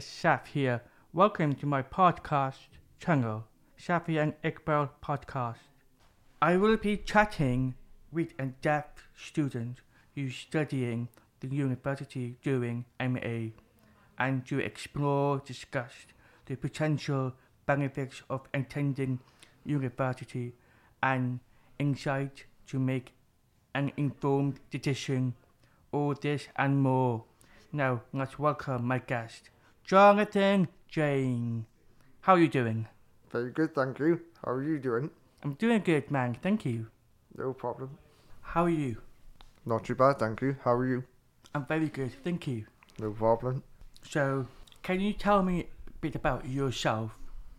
It's Saf here. Welcome to my podcast channel, Safi and Iqbal Podcast. I will be chatting with a deaf student who's studying the university doing MA and to explore, discuss the potential benefits of attending university and insight to make an informed decision. All this and more. Now, let's welcome my guest, Johnathan Jayne. How are you doing? Very good, thank you. How are you doing? I'm doing good, man. Thank you. No problem. How are you? Not too bad, thank you. How are you? I'm very good. Thank you. No problem. So, can you tell me a bit about yourself?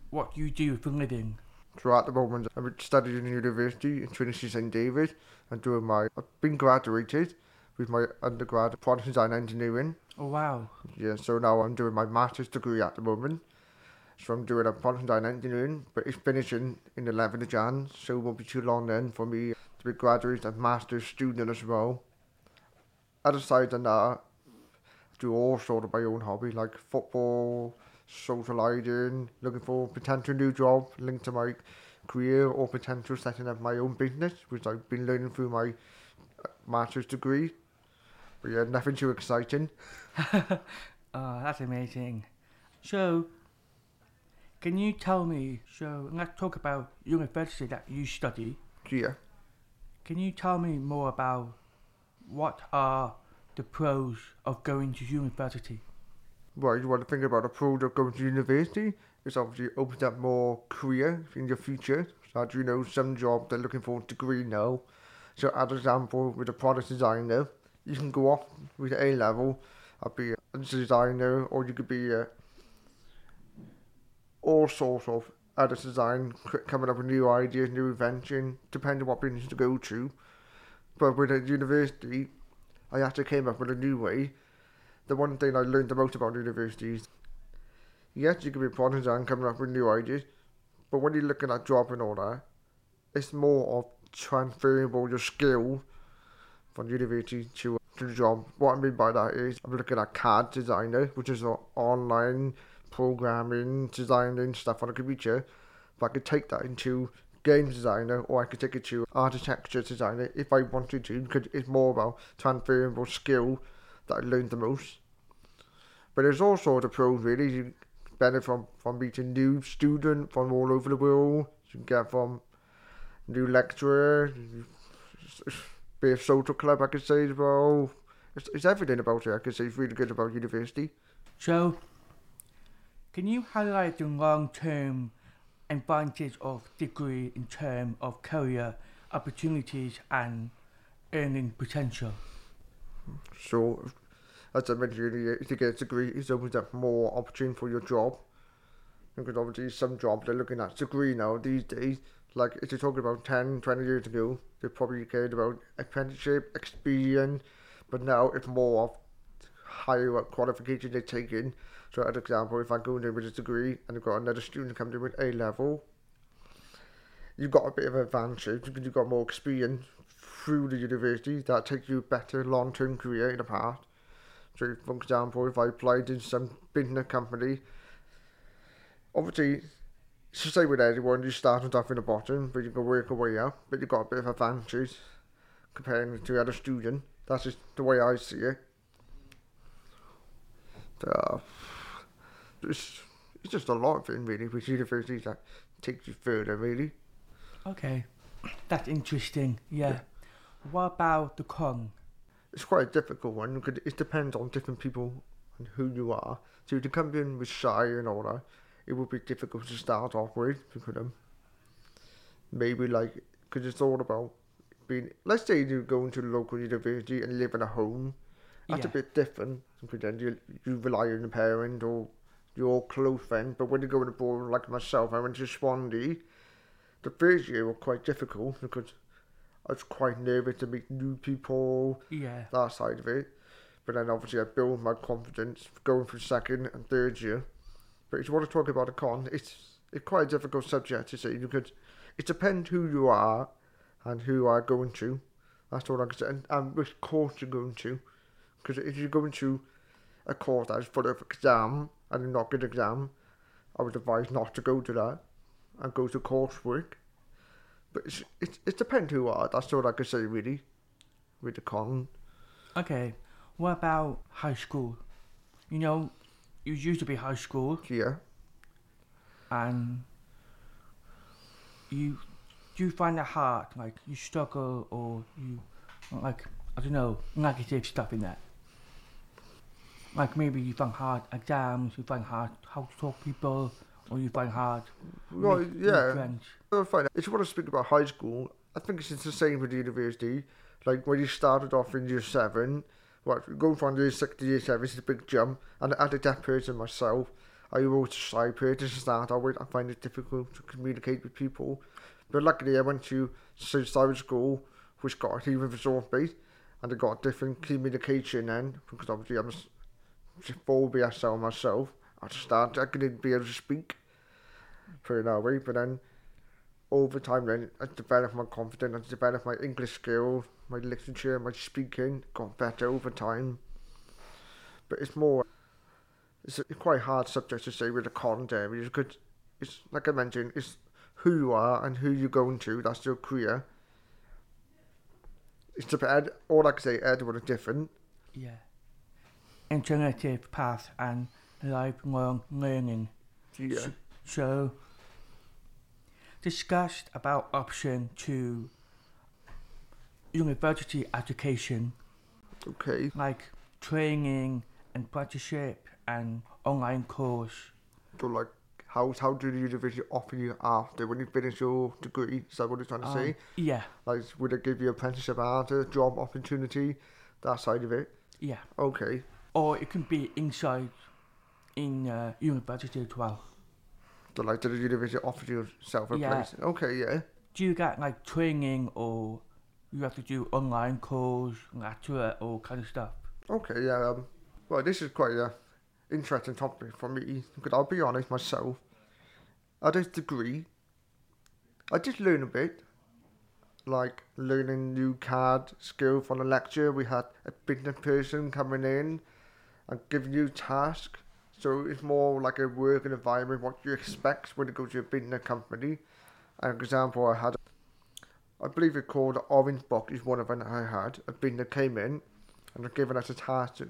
What you do for a living? So at the moment, I'm studying in university in Trinity St David and doing my. I've been graduated with my undergrad product design engineering. Oh, wow. Yeah, so now I'm doing my master's degree at the moment. So I'm doing a design engineering, but it's finishing in the 11th of Jan, so it won't be too long then for me to be graduate and master's student as well. Aside than that, I do all sort of my own hobby, like football, socialising, looking for potential new job linked to my career or potential setting up my own business, which I've been learning through my uh, master's degree. But yeah, nothing too exciting. oh, that's amazing. So, can you tell me? So, let's talk about university that you study. Yeah. Can you tell me more about what are the pros of going to university? Well, you want to think about the pros of going to university? It's obviously opens up more career in your future. So, as you know, some job they're looking for a degree now. So, as an example, with a product designer, you can go off with A level, and be a designer, or you could be a all sorts of other design, coming up with new ideas, new invention, depending on what business to go to. But with a university, I actually came up with a new way. The one thing I learned the most about universities, yes, you can be a product design coming up with new ideas, but when you're looking at job and all that, it's more of transferable your skill from university to, to job. What I mean by that is I'm looking at CAD designer, which is an online programming, designing stuff on a computer. But I could take that into game designer or I could take it to architecture designer if I wanted to because it's more about transferable skill that I learned the most. But there's also the pros really. You benefit from, from meeting new students from all over the world. You can get from new lecturer, be a social club I could say as well. It's, it's everything about it I could say it's really good about university. So, can you highlight the long-term advantage of degree in terms of career opportunities and earning potential? So, as I mentioned earlier, to get a degree, it opens up more opportunity for your job. Because obviously, some jobs they're looking at degree now these days. Like, if you're talking about 10, 20 years ago, they probably cared about apprenticeship, experience, but now it's more of higher up qualification they're taking. So, as example, if I go in with a degree and I've got another student coming in with A level, you've got a bit of an advantage because you've got more experience through the university that takes you better long term career in the past. So, for example, if I applied in some business company, obviously, it's the same with anyone, you start off in the bottom, but you can work your way up, but you've got a bit of advantage comparing to other student. That's just the way I see it. Uh, it's, it's just a lot of things, really, with universities that takes you further, really. Okay, that's interesting. Yeah. What about the con? it's quite a difficult one because it depends on different people and who you are. So to come in with shy and all that, it would be difficult to start off with because um, maybe like because it's all about being. Let's say you go into a local university and live in a home. That's a bit different because then you you rely on a parent or your close friend. But when you go abroad, like myself, I went to Swansea. The first year was quite difficult because I was quite nervous to meet new people Yeah. that side of it. But then obviously I built my confidence going through second and third year. But if you want to talk about a con, it's it's quite a difficult subject to say because it depends who you are and who you are going to. That's all I can say. And, and which course you're going to. Because if you're going to a course that is full of exam and a not good exam, I would advise not to go to that and go to coursework. But it's, it's, it depends who you are. That's all I can say, really, with the con. Okay, what about high school? You know, you used to be high school, Yeah. and you do you find it hard, like you struggle, or you like I don't know negative stuff in that. Like maybe you find hard exams, you find hard how to talk to people, or you find hard. Well, make yeah. friends. Fine. If you want to speak about high school, I think it's the same with university. Like when you started off in year seven, Right, GoFundMe 68 is a big jump, and at that person myself, I wrote a shy period to start out with. I find it difficult to communicate with people. But luckily, I went to St. Stephen's School, which got a human resource base, and I got different communication then, because obviously I'm a phobia cell myself. I start, I couldn't be able to speak for an hour, but then over time then I developed my confidence, I developed my English skills, my literature, my speaking got better over time. But it's more, it's a quite hard subject to say with the content because it's like I mentioned, it's who you are and who you're going to. That's your career. It's depend. All I can say, everyone is different. Yeah. Alternative path and lifelong learning. Yeah. So, discussed about option to university education, Okay. like training and apprenticeship and online course. So like, how how do the university offer you after when you finish your degree? Is that what you're trying to Um, say? Yeah, Like, would it give you apprenticeship after job opportunity? That side of it. yeah. Okay. Or it can be inside in uh, university as well. So like, did the university offer you yourself a Yeah. place? Okay. Yeah. Do you get like training or you have to do online course, lecture, all kind of stuff? Okay. Yeah. Um, well, this is quite a interesting topic for me because I'll be honest myself. At this degree, I did learn a bit, like learning new CAD skill from the lecture. We had a business person coming in and giving you tasks. So it's more like a working environment, what you expect when you go to a business company. An example I had, I believe it called Orange Box is one of them I had. A business came in and they're giving us a task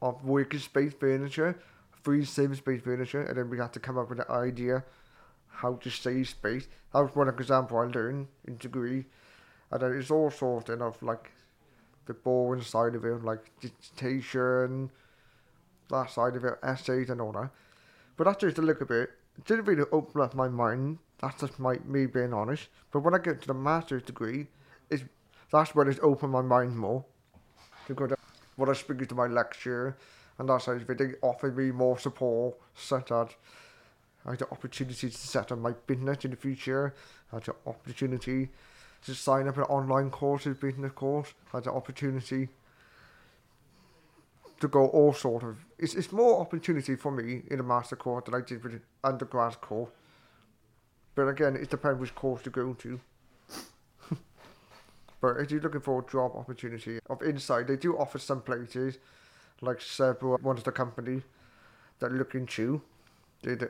of working space furniture, free same space furniture, and then we had to come up with an idea how to save space. That was one example I learned in degree. And then it's all sorted of like the boring side of it, like dissertation, that side of it, essays and all that. But that's just a little bit. It didn't really open up my mind. That's just my me being honest. But when I get to the master's degree, it's that's when it's opened my mind more. Because when I speak to my lecturer, and that side of it, they offered me more support, such that I had the opportunity to set up my business in the future. I had the opportunity to sign up an online course, a business course. I had the opportunity to go all sort of. It's, it's more opportunity for me in a master course than I did with an undergrad course. But again, it depends which course to go to. but if you're looking for a job opportunity of inside, they do offer some places, like several one's of the company that look into. They do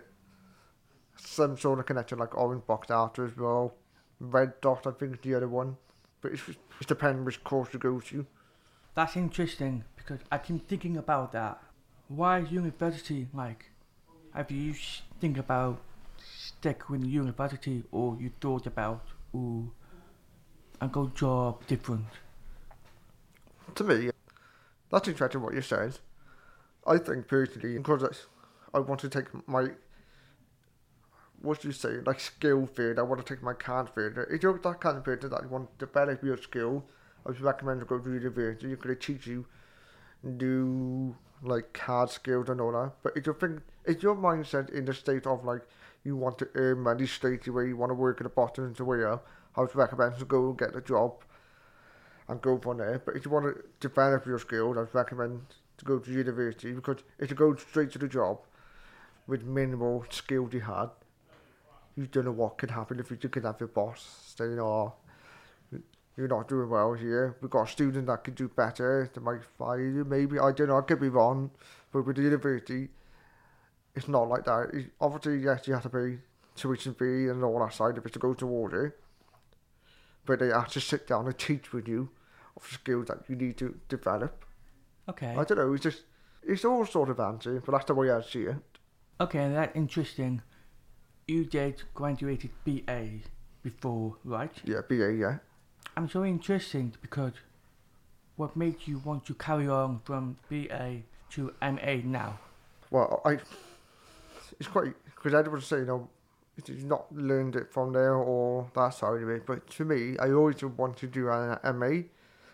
some sort of connection like Orange Box after as well. Red Dot, I think, is the other one. But it's, it depends which course you go to. That's interesting because I've been thinking about that. Why university? Like, have you think about stick with university or you thought about ooh, and go job different? to me, that's interesting what you said. I think personally, because I, want to take my, what do you say, like skill field, I want to take my CAD field. If you're that kind of person that you want to develop your skill, I would recommend to go to university. You're teach you new, like, CAD skills and all that. But if you think, if your mindset in the state of, like, you want to earn money straight away, you want to work at the bottom the career, I would recommend to go and get a job and go from there. But if you want to develop your skills, I'd recommend to go to university because if you go straight to the job with minimal skills you had, you don't know what could happen if you could have your boss saying, "Oh, you're not doing well here. We've got a student that could do better. They might fire you. Maybe I don't know. I could be wrong, but with the university, it's not like that. Obviously, yes, you have to pay tuition fee and all that side of it to go towards it. But they have to sit down and teach with you of the skills that you need to develop. Okay. I don't know, it's just, it's all sort of answer, but that's the way I see it. Okay, that's interesting. You did graduated BA before, right? Yeah, BA, yeah. I'm so interested because what made you want to carry on from BA to MA now? Well, I, it's quite, because everyone say, you know, you've not learned it from there or that side of it, but to me, I always wanted to do an MA,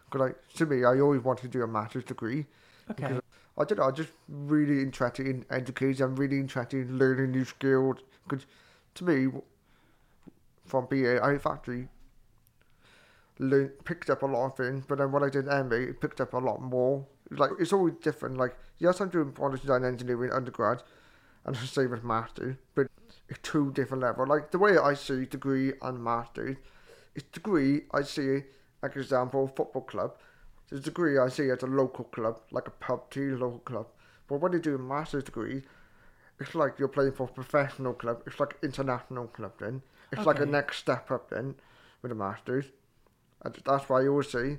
because like, to me, I always wanted to do a master's degree. Okay. Because I don't know, I'm just really interested in education, I'm really interested in learning new skills, because to me, from BA, I've actually learned, picked up a lot of things, but then when I did MA, it picked up a lot more. Like, it's always different, like, yes, I'm doing product design engineering undergrad, and it's the same as master, but it's two different levels. Like, the way I see degree and master, is degree, I see, like example, football club, the degree I see as a local club, like a pub tea local club. But when you do a master's degree, it's like you're playing for a professional club. It's like international club then. It's like a next step up then with the masters. And that's why I always say,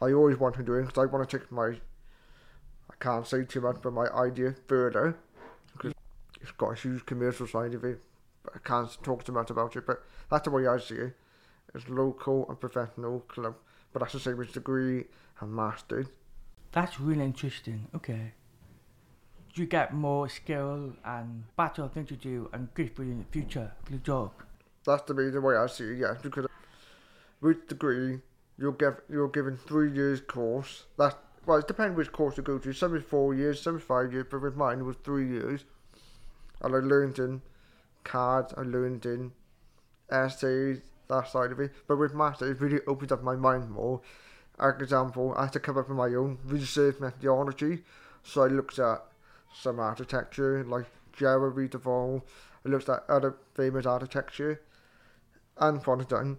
I always want to do it because I want to take my, I can't say too much, but my idea further. It's got a huge commercial side of it. But I can't talk too much about it. But that's the way I see it. It's local and professional club. But that's the same as degree and master. That's really interesting. Okay. You get more skill and better things to do and good for you in the future for the job. That's the the way I see it, yeah. Because with degree, you'll get you're given three years course. That well, it depends which course you go to. Some is four years, some is five years, but with mine it was three years. I learned in CADs, I learned in essays, that side of it. But with maths, it really opens up my mind more. For example, I had to come up with my own research methodology. So I looked at some architecture like Gerrit Rietveld. I looked at other famous architecture and Panton.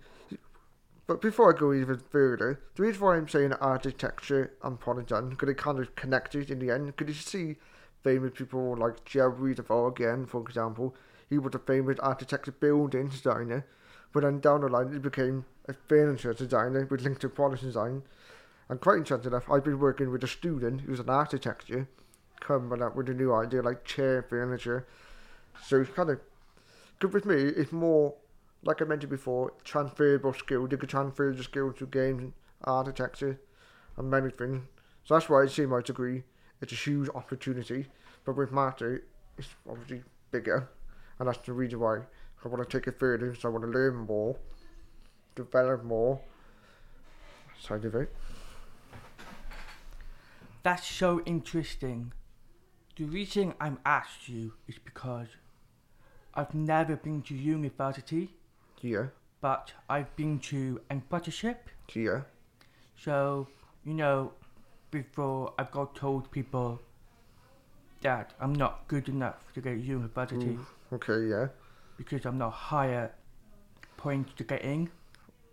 But before I go even further, the reason why I'm saying architecture and Panton, because it kind of connected in the end, because you see famous people like Gerrit Rietveld again, for example. He was a famous architecture building designer, but then down the line he became a furniture designer with linked to product design. And quite interesting enough, I've been working with a student who's an architecture, coming up with a new idea like chair furniture. So it's kind of good with me. It's more like I mentioned before, transferable skill. You can transfer the skill to games, architecture, and many things. So that's why I see my degree. It's a huge opportunity, but with master, it's obviously bigger, and that's the reason why I want to take it further. So I want to learn more, develop more. Side of it. That's so interesting. The reason I'm asked you is because I've never been to university, Yeah, but I've been to apprenticeship. yeah, So, you know, before I got told people that I'm not good enough to get university Mm. okay, yeah. because I'm not higher points to get in.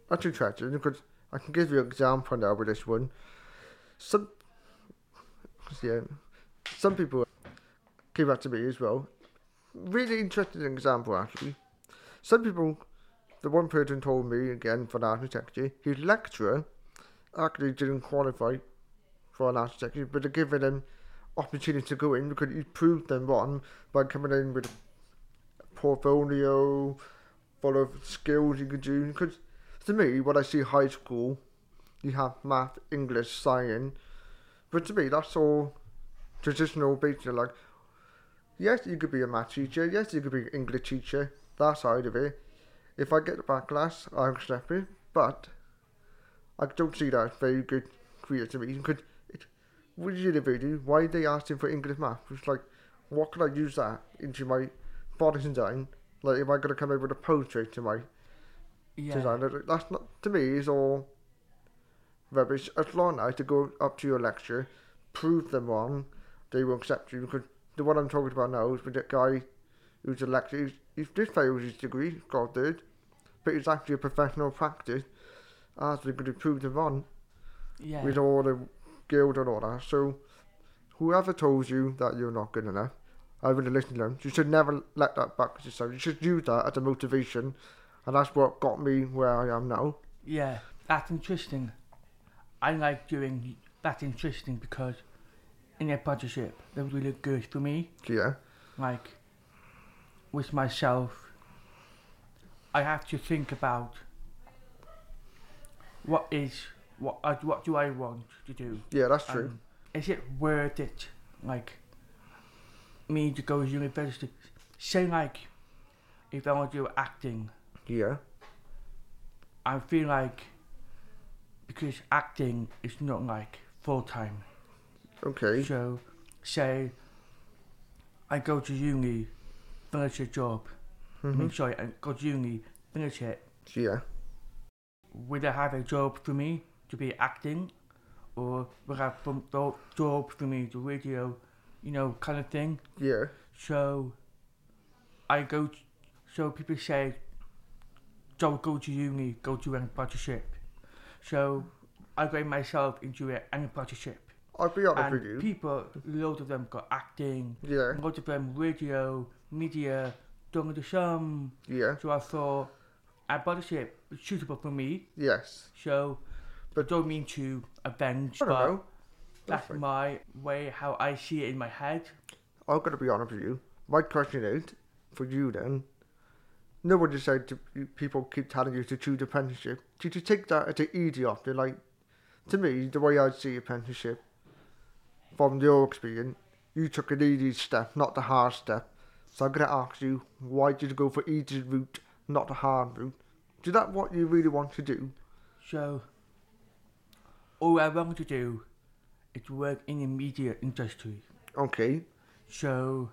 That's interesting because I can give you an example now with this one. Some, yeah, some people came up to me as well. Really interesting example actually. Some people, the one person told me again for architecture, his lecturer actually didn't qualify for an architecture, but they're giving him opportunity to go in because he proved them wrong by coming in with a portfolio full of skills you could do. Because to me, when I see high school, you have math, English, science. But to me, that's all traditional basic. Like, yes, you could be a math teacher. Yes, you could be an English teacher. That side of it. If I get the back class, I accept it. But I don't see that as very good creativity. Because what did they do? Why are they asking for English math? It's like, what can I use that into my body design? Like, am I going to come up with a portrait to my Yeah. designer. That's not to me is all rubbish. As long as to go up to your lecture, prove them wrong, they will accept you. Because the one I'm talking about now is with that guy who's a lecturer. He's, he's just failed his degree, he's got a third, but it's actually a professional practice. As they're going to prove them wrong yeah. with all the guild and all that. So whoever told you that you're not good enough, I really listen to them. You should never let that back yourself. You should use that as a motivation, and that's what got me where I am now. Yeah, that's interesting. I like doing that's interesting because in a partnership, they're really good for me. Yeah, Like with myself, I have to think about what is what I, what do I want to do. yeah, that's true. Is it worth it? Like me to go to university? Say like if I want to do acting, yeah, I feel like because acting is not like full time. okay, So say I go to uni, finish a job. I hmm mean, sorry, I go to uni, finish it. yeah, Would I have a job for me to be acting, or would I have some do- job for me to radio, you know, kind of thing? yeah, So I go. t so people say, don't go to uni, go to an apprenticeship. So I got myself into an apprenticeship. I'll be honest with And you. people, loads of them got acting, Yeah, loads of them radio, media, doing the some. yeah, So I thought apprenticeship was suitable for me. yes. So I don't mean to avenge, I don't but know. that's my way how I see it in my head. I'm gonna be honest with you. My question is for you then. No one just said to people keep telling you to choose apprenticeship. Did you take that as an easy option? Like to me, the way I see apprenticeship, from your experience, you took an easy step, not the hard step. So I'm gonna ask you, why did you go for easy route, not the hard route? Is that what you really want to do? So all I want to do is work in the media industry. Okay, So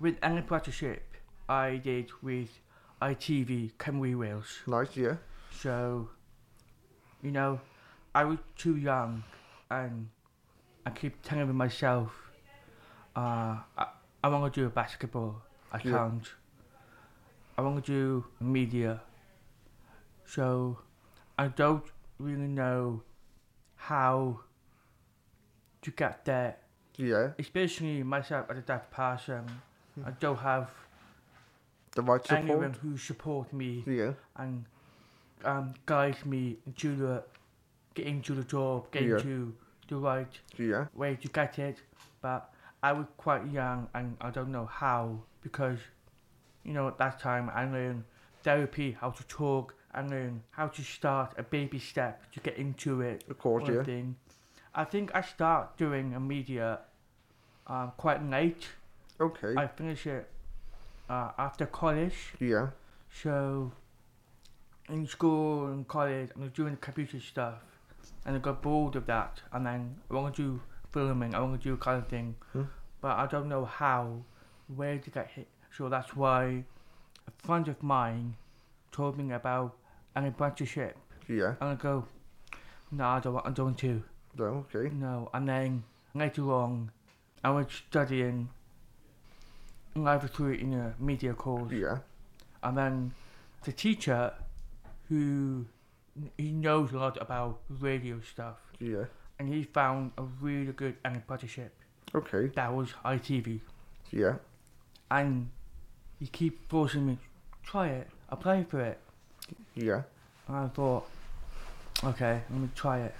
with an apprenticeship I did with ITV Cymru Wales. nice, yeah, So, you know, I was too young and I keep telling myself, uh, I, I want to do basketball. I Yeah. can't. I want to do media. So, I don't really know how to get there, yeah, especially myself as a deaf person. I don't have the right anyone support. who support me Yeah, and um, guide me into the getting to the job, getting Yeah. to the right yeah, way to get it. But I was quite young and I don't know how because you know at that time I learned therapy, how to talk, I learned how to start a baby step to get into it. of course, yeah, thing. I think I start doing a media um, quite late. okay, I finish it uh, after college. yeah, So, in school and college, I was doing computer stuff, and I got bored of that. And then I want to do filming, I want to do kind of thing, Hmm. but I don't know how, where to get hit. So that's why a friend of mine told me about an apprenticeship, yeah, and I go, no, I don't want, I don't want to, no, okay, no. And then later on, I was studying live recruiting a media course. yeah, and then the teacher who he knows a lot about radio stuff. Yeah, and he found a really good apprenticeship okay, that was ITV yeah, and he keep forcing me try it. Apply for it yeah, and I thought okay let me try it.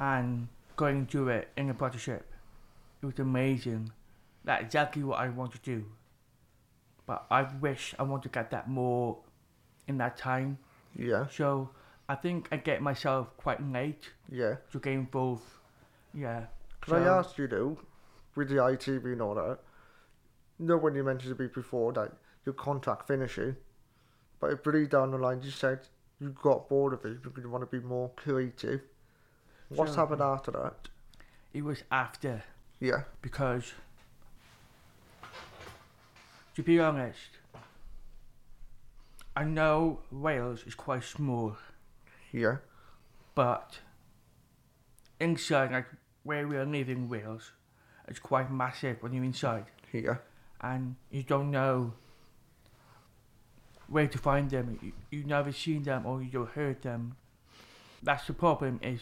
And going to it in apprenticeship it was amazing. That's exactly what I want to do. But I wish I want to get that more in that time. Yeah, So I think I get myself quite late yeah. to get involved. Yeah. Can I So- ask you though, with the ITV and all that, know when you mentioned to me before that your contract finishing, but if really down the line you said you got bored of it because you want to be more creative. What's happened after that? It was after. Yeah, because to be honest, I know Wales is quite small, yeah, but inside like where we are living Wales, it's quite massive when you're inside. Yeah, and you don't know where to find them. You, you've never seen them or you don't heard them. That's the problem is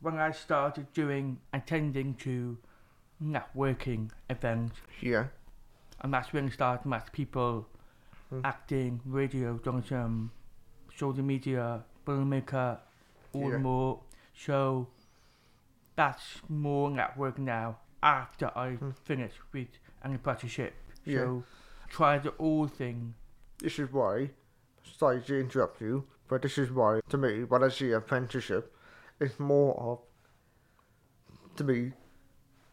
when I started doing attending to networking events. Yeah. and that's when I started to meet people, Hmm. acting, radio, journalism, social media, filmmaker, all Yeah. more. So that's more network now after I Hmm. finish with an apprenticeship. Yeah. So try the whole thing. This is why, sorry to interrupt you, but this is why, to me, when I see apprenticeship, it's more of, to me,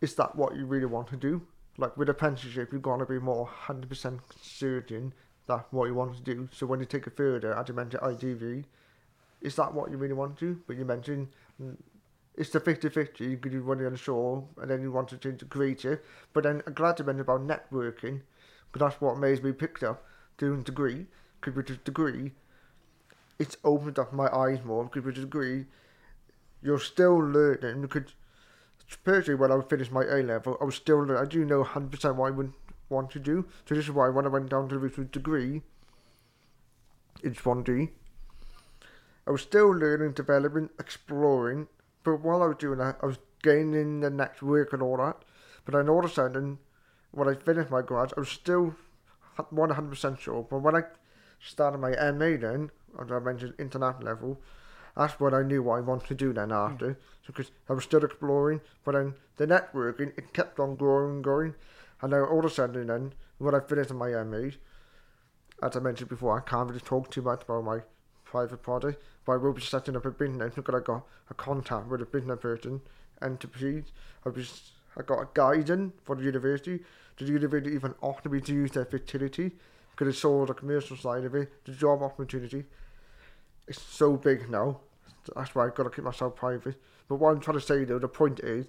is that what you really want to do? Like with apprenticeship, you've got to be more 100% certain that what you want to do. So when you take it further, as you mentioned ITV, is that what you really want to do? But you mentioned mm, it's the 50-50, because you want to unsure, and then you want to change to creative. But then I'm glad you mentioned about networking, because that's what made me picked up doing degree, with degree, it's opened up my eyes more, with degree, you're still learning, because personally when I finished my A level, I was still learning, I do know 100% what I would want to do, so this is why when I went down to the degree, in Swansea, I was still learning, developing, exploring, but while I was doing that, I was gaining the next work and all that, but then all of a sudden, when I finished my grad, I was still 100% sure. But when I started my MA then, as I mentioned, internet level, that's when I knew what I wanted to do then mm. after. So because I was still exploring, but then the networking, it kept on growing and growing. And then all of a sudden then, when I finished my MA, as I mentioned before, I can't really talk too much about my private project, but I will be setting up a business because I got a contact with a business person and to proceed. I was I got a guidance for the university. Did the university even to use their fertility because they saw the commercial side of it, the job opportunity. It's so big now. That's why I've got to keep myself private. But what I'm trying to say though, the point is,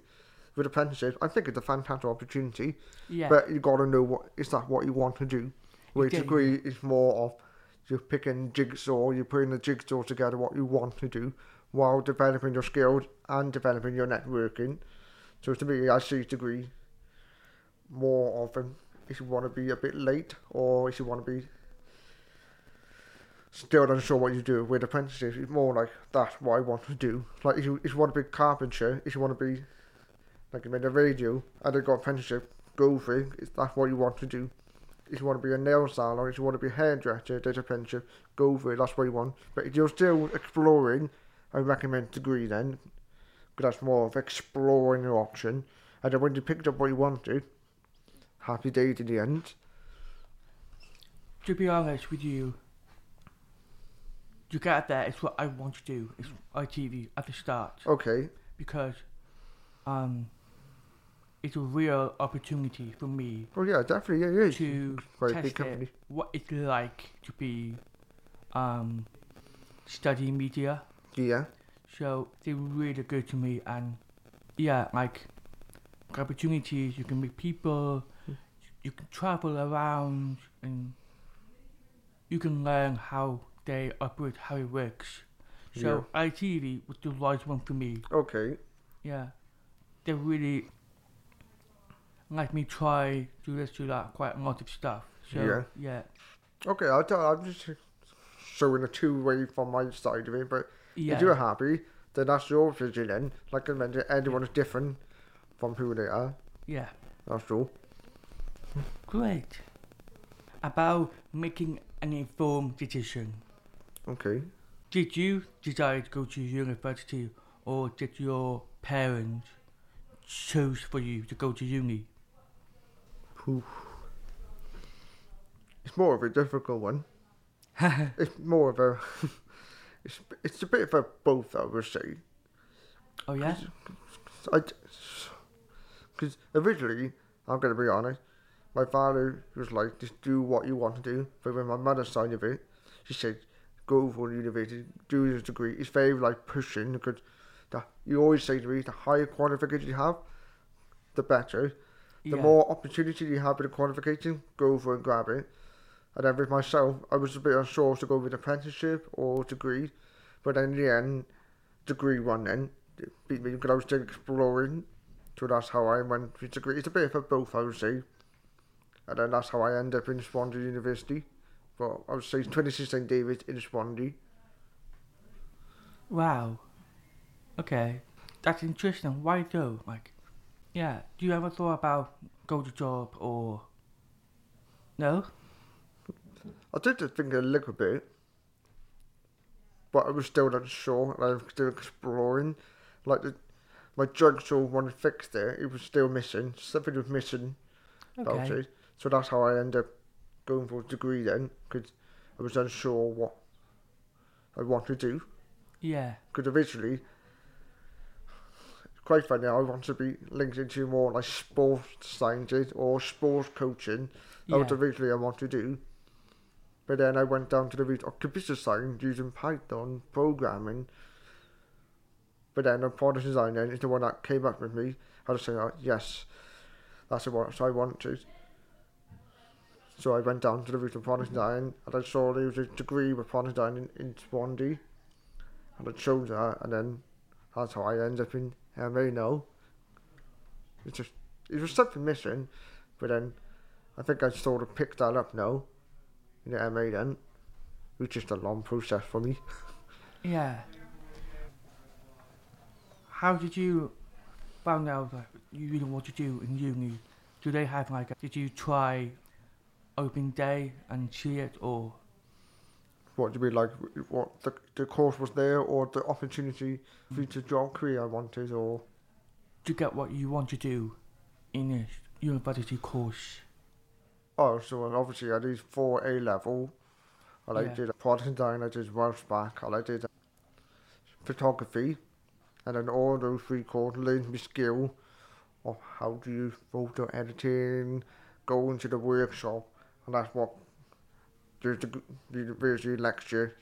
with apprenticeship, I think it's a fantastic opportunity. Yeah. But you've got to know what is that what you want to do. Where Yeah, degree is more of you're picking jigsaw, you're putting the jigsaw together what you want to do while developing your skills and developing your networking. So to me, I see degree more often if you want to be a bit late or if you want to be still unsure what you do with apprenticeship. It's more like that's what I want to do. Like if you if you want to be a carpenter, if you want to be like you made a radio and they got apprenticeship, go for it. If that's what you want to do. If you want to be a nail salon, if you want to be a hairdresser, there's apprenticeship, go for it. That's what you want. But if you're still exploring, I recommend degree then, because that's more of exploring your option. And then when you picked up what you wanted, happy day to the end. to be honest with you, you get there, it's what I want to do. It's ITV at the start. Okay, because um, it's a real opportunity for me Oh yeah, definitely yeah, it is. to Very test big company. it, what it's like to be um, study media. Yeah, So they were really good to me, and yeah, like opportunities. You can meet people, you can travel around, and you can learn how they operate, how it works. So ITV was the right one for me. okay, Yeah, they really let me try do this, do that, quite a lot of stuff. So Yeah. yeah, okay. I'll tell. I'm just showing a two way from my side of it, but yeah. if you're happy, then that's your vision. Then, like I mentioned, everyone is different from who they are. yeah. That's all. Great. About making an informed decision. Okay. Did you decide to go to university or did your parents choose for you to go to uni? It's more of a difficult one. it's more of a. it's it's a bit of a both. I would say. Oh yeah? Because originally, I'm gonna be honest, my father was like, just do what you want to do. But when my mother side of it, she said, go for university, do your degree. It's very like pushing because the, you always say to me, the higher qualification you have, the better. The yeah. more opportunity you have with a qualification, go for and grab it. And then with myself, I was a bit unsure to go with apprenticeship or degree. But then in the end, degree won then. Beat me because I was still exploring. So that's how I went with degree. It's a bit of both, I would say. And then that's how I ended up in Swansea University. But I would say Trinity St David in Swansea. Wow. Okay. That's interesting. Why though? Like Yeah. Do you ever thought about go to job or no? I did think a little bit, but I was still unsure and I was still exploring. Like the, my jigsaw one fixed there, it was still missing. Something was missing about Okay. it. So that's how I ended up going for a degree then, because I was unsure what I wanted to do. Yeah. Because originally, quite funny, I want to be linked into more like sports sciences or sports coaching. That was originally I wanted to do. But then I went down to the route of computer science using Python programming. But then the product design then is the one that came up with me. I to say, oh, yes, that's the one I wanted. So I went down to the route of product and I saw there was a degree with product in, in Swansea. And I chose that and then that's how I ended up in MA now. It's just, it was something missing, but then I think I sort of picked that up now in the MA then. It was just a long process for me. Yeah. How did you find out that you didn't want to do in uni? Do they have like? A, did you try open day and it, or What do you mean, like, what the, the course was there or the opportunity for the job career I wanted or... to get what you want to do in a university course? Oh, so obviously I did four A level. I Yeah. did product design, I did Welsh Bacc, I did uh, photography. And then all those three courses learned me skill of how to use photo editing, go into the workshop, and that's what the, university lecturer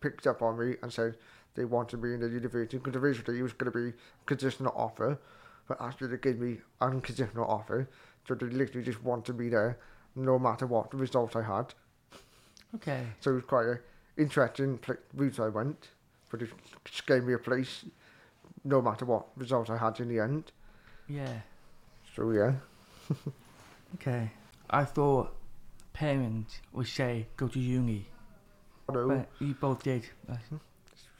picked up on me and said they wanted me in the university because originally it was going to be conditional offer, but actually they gave me unconditional offer, so they literally just wanted me there no matter what the result I had. Okay. So it was quite an interesting route I went, but it just gave me a place no matter what result I had in the end. Yeah. So yeah, Okay. I thought parents would say go to uni, no, but you both did. Hmm.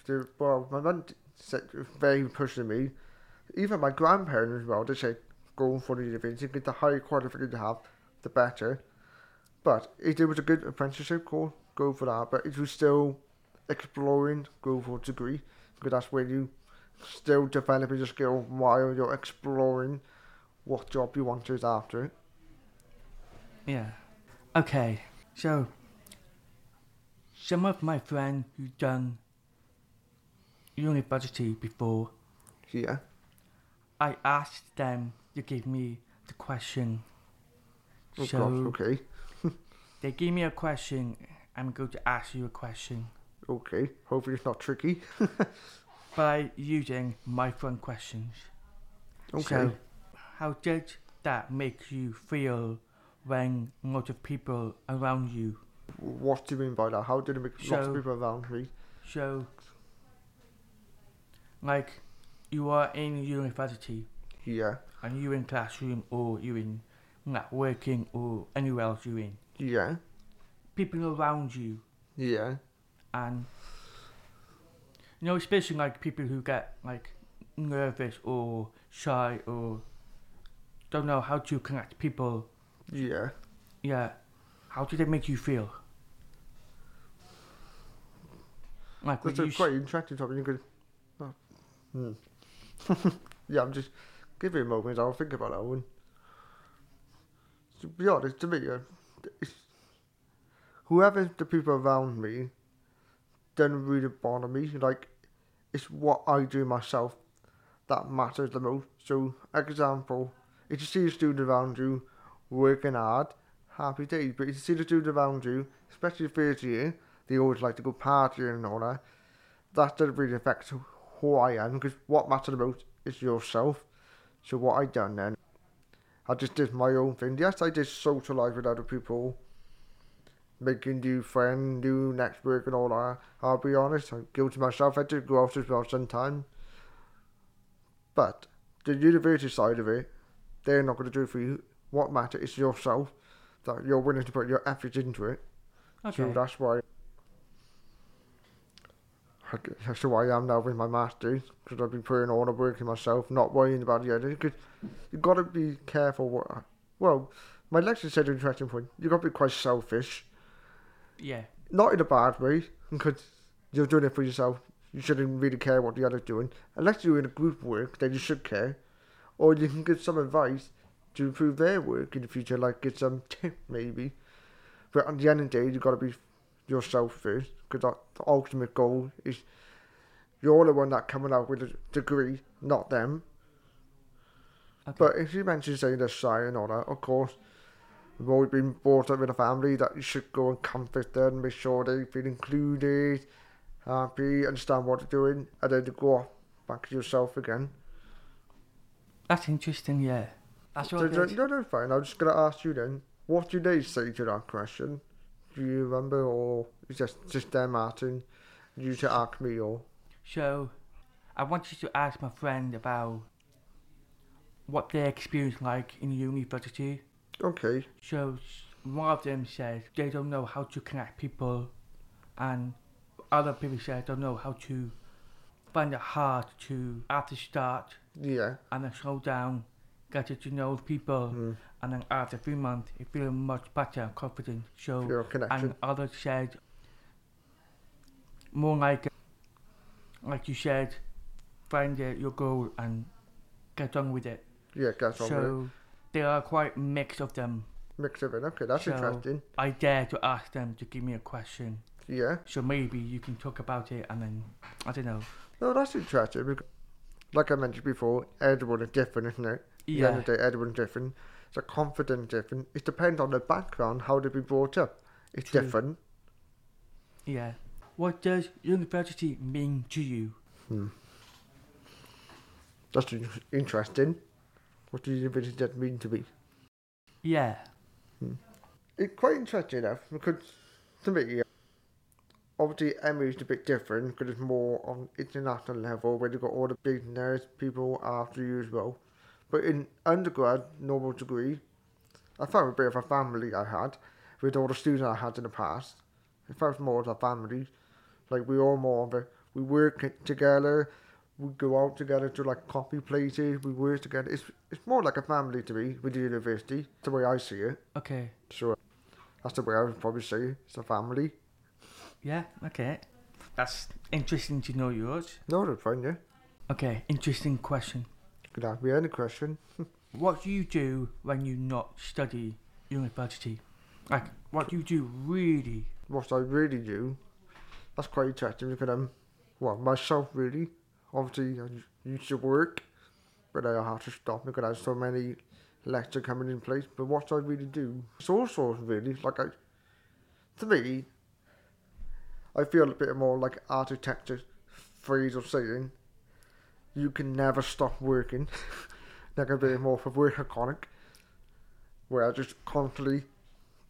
So, well, my mum said very pushing me. Even my grandparents as well. They said go for the university, get the higher qualification you have, the better. But if it was a good apprenticeship course, go for that. But if you're still exploring, go for a degree because that's where you still developing your skill while you're exploring what job you want to after. Yeah. Okay. So, some of my friends who done university before, Yeah. I asked them to give me the question. Oh so gosh, okay. they give me a question. I'm going to ask you a question Okay. Hopefully it's not tricky. by using my fun questions. Okay. So, how did that make you feel when a lot of people around you? What do you mean by that? How did it make lots of people around me? So, like, you are in university Yeah. and you're in classroom or you're in like, working or anywhere else you're in. Yeah. People around you Yeah. and you know, especially like people who get like nervous or shy or don't know how to connect people. Yeah. Yeah, how did it make you feel? Like, That's you a s- quite interesting topic. You could. Oh. Hmm. yeah, I'm just give me a moment. I'll think about that one. To be honest, to me, uh, it's, whoever the people around me doesn't really bother me. Like, it's what I do myself that matters the most. So, example, if you see a student around you working hard, happy days. But you see the student around you, especially first year, they always like to go partying and all that. That doesn't really affect who I am because what matters the most is yourself. So what I done then, I just did my own thing. Yes, I did socialise with other people, making new friends, new network and all that. I'll be honest, I'm guilty myself. I did go out as well sometimes. But the university side of it, they're not going to do it for you. What matters is yourself, that you're willing to put your effort into it. okay? So that's why. That's who I am now with my masters because I've been putting all the work in myself, not worrying about the others. Because you've got to be careful. What, I, well, my lecturer said an interesting point. You've got to be quite selfish, Yeah. not in a bad way, because you're doing it for yourself. You shouldn't really care what the other's doing. Unless you're in a group work, then you should care. Or you can give some advice to improve their work in the future, like get some tip maybe. But at the end of the day, you've got to be yourself first, because the ultimate goal is you're the one that coming out with a degree, not them. Okay. But if you mention saying the shy and all that, of course, we've always been brought up in a family that you should go and comfort them, make sure they feel included, happy, understand what they're doing, and then to go back to yourself again. That's interesting. Yeah. That's So, what. so, it is. no, no, fine. I'm just going to ask you then, what do they say to that question? Do you remember, or is just just them asking you to ask me, or So, I want you to ask my friend about what their experience like in university. okay, So, one of them says they don't know how to connect people, and other people say they don't know how to find it hard to after start yeah, and then slow down, get to know people, mm, and then after three months, you feel much better and confident. So, and others said more like like you said find your goal and get on with it yeah, get on with it. so there are quite mix of them Mix of it. Okay, that's so- interesting. i dare to ask them to give me a question Yeah. so maybe you can talk about it and then i don't know No, that's interesting. Because, like I mentioned before, everyone is different, isn't it? At the end yeah of the day, everyone's different. So confident different. It depends on the background, how they've been brought up. It's True. different. yeah what does university mean to you Hmm. That's interesting. What does university mean to me? yeah Hmm. It's quite interesting enough because to me, obviously ME is a bit different because it's more on international level where you've got all the big business people after you as well. But in undergrad, normal degree, I found a bit of a family I had with all the students I had in the past. It felt more of a family. Like we all more of a, we work together, we go out together to like coffee places, we work together. It's, it's more like a family to me with the university, the way I see it. okay So that's the way I would probably say it's a family. yeah okay that's interesting to know yours No, that's fine, yeah. okay interesting question Could ask me any question. What do you do when you not study university? Like, what do you do really? What I really do, that's quite interesting because I'm, well, myself really. Obviously, I used to work, but I had to stop because I had so many lectures coming in place. But what I really do, it's all sorts really. Like, I, to me, I feel a bit more like architecture phrase of saying, you can never stop working. like a bit more for workaholic, where I just constantly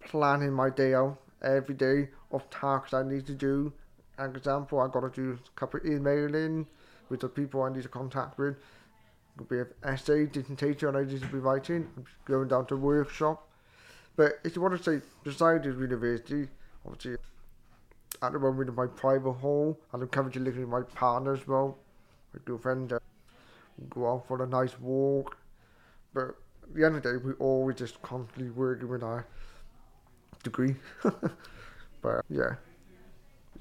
planning my day out every day of tasks I need to do. An example, I got to do a couple of emailing with the people I need to contact with. Could be an essay, dissertation I need to be writing, I'm going down to workshop. But if you want to say besides university, obviously at the moment in my private home, and I'm to live with my partner as well, my girlfriend. Uh, go out for a nice walk. But at the end of the day, we always just constantly working with our degree. but yeah,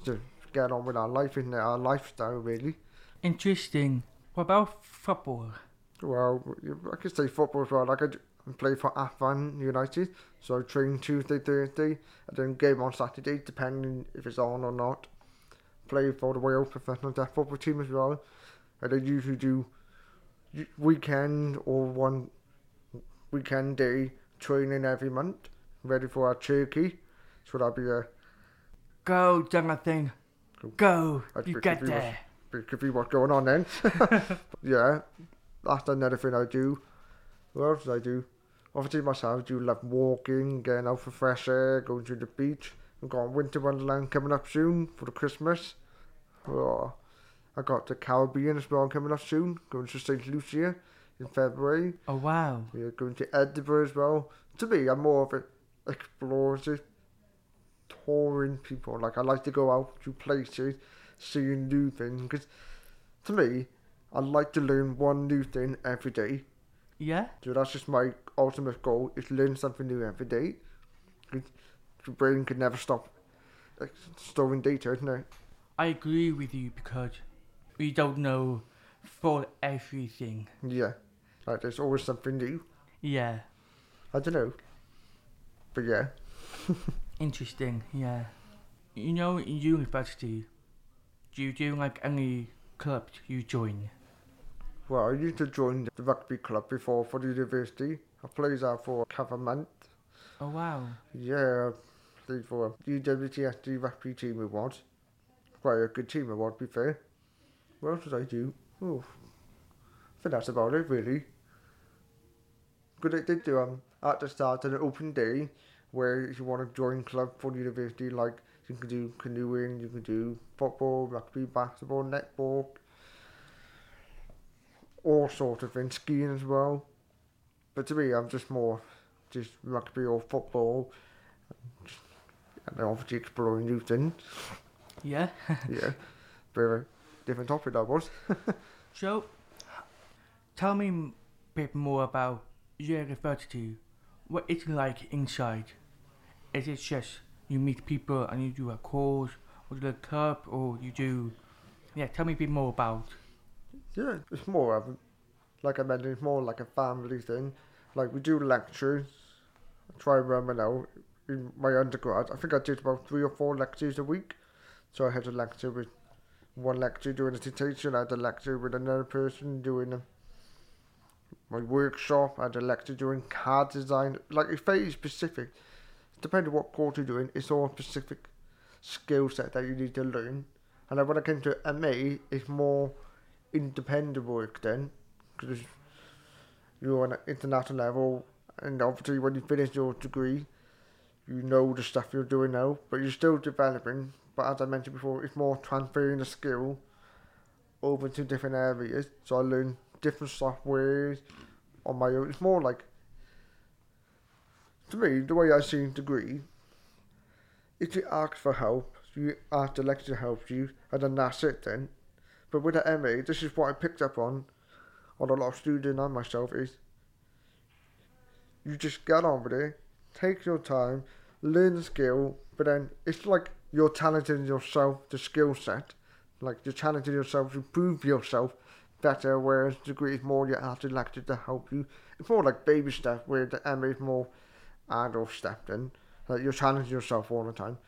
just get on with our life in our lifestyle really. Interesting. What about football? Well, I could say football as well. Like I play for Afan United, so I train Tuesday, Thursday, and then game on Saturday, depending if it's on or not. Play for the Wales professional deaf football team as well, and I usually do weekend or one weekend day training every month, ready for our Turkey. So that'll be a Go, Jonathan. Go. I'd You get if he was- there. bit confused what's going on then. yeah, that's another thing I do. What else do I do? Obviously myself, I do love walking, getting out for fresh air, going to the beach. I've got Winter Wonderland coming up soon for the Christmas. Oh, I got the Caribbean as well coming up soon, going to St. Lucia in February. Oh, wow. We're going to Edinburgh as well. To me, I'm more of an explorer, touring people. Like I like to go out to places, seeing new things. Because to me, I like to learn one new thing every day. Yeah, So that's just my ultimate goal: is learn something new every day. Your brain can never stop like, storing data, isn't it? I agree with you because we don't know for everything. Yeah, like there's always something new. Yeah, I don't know, but yeah, interesting. Yeah, you know, in university, do you do like any clubs you join? well, I used to join the rugby club before for the university. I played that for half a month. Oh wow. Yeah, I played for the UWTSD rugby team it was. Quite a good team it was, to be fair. What else did I do? Oh, I think that's about it, really. Good, they did do um, at the start an open day where if you want to join club for the university, like you can do canoeing, you can do football, rugby, basketball, netball, all sorts of things, skiing as well. But to me, I'm just more just rugby or football, and obviously exploring new things. Yeah. Yeah, very different topic that was. So, tell me a bit more about your university. What it's like inside. Is it just you meet people and you do a course or do a club or you do? Yeah, tell me a bit more about. Yeah, it's more of, like I mentioned, it's more like a family thing. Like we do lectures. I try and remember now. In my undergrad, I think I did about three or four lectures a week. So I had a lecture with one lecture doing a dissertation. I had a lecture with another person doing a, my workshop. I had a lecture doing CAD design. Like it's very specific. Depending on what course you're doing, it's all specific skill set that you need to learn. And then when I came to MA, it's more independent work then, because you're on an international level, and obviously when you finish your degree, you know the stuff you're doing now, but you're still developing. But as I mentioned before, it's more transferring the skill over to different areas. So I learn different softwares on my own. It's more like, to me, the way I see degree, if you ask for help, you ask the lecturer to help you, and then that's it then. But with the MA, this is what I picked up on, on a lot of students and myself, is you just get on with it, take your time, learn the skill, but then it's like you're challenging yourself, the skill set. Like you're challenging yourself to improve yourself better, whereas degree is more you have to lecture to help you. It's more like baby step, where the MA is more adult step then. Like you're challenging yourself all the time.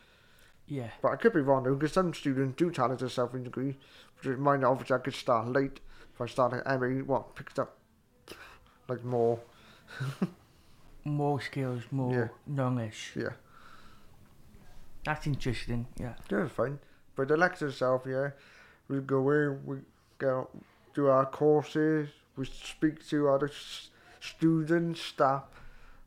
Yeah. But I could be wrong though, because some students do challenge themselves in degree. Which is mine obviously I could start late. If I started at MA, what picked up like more. More skills, more Yeah. knowledge. Yeah, That's interesting. Yeah. it's fine. But the lecture itself, yeah, we go in, we go do our courses, we speak to other s- students, staff.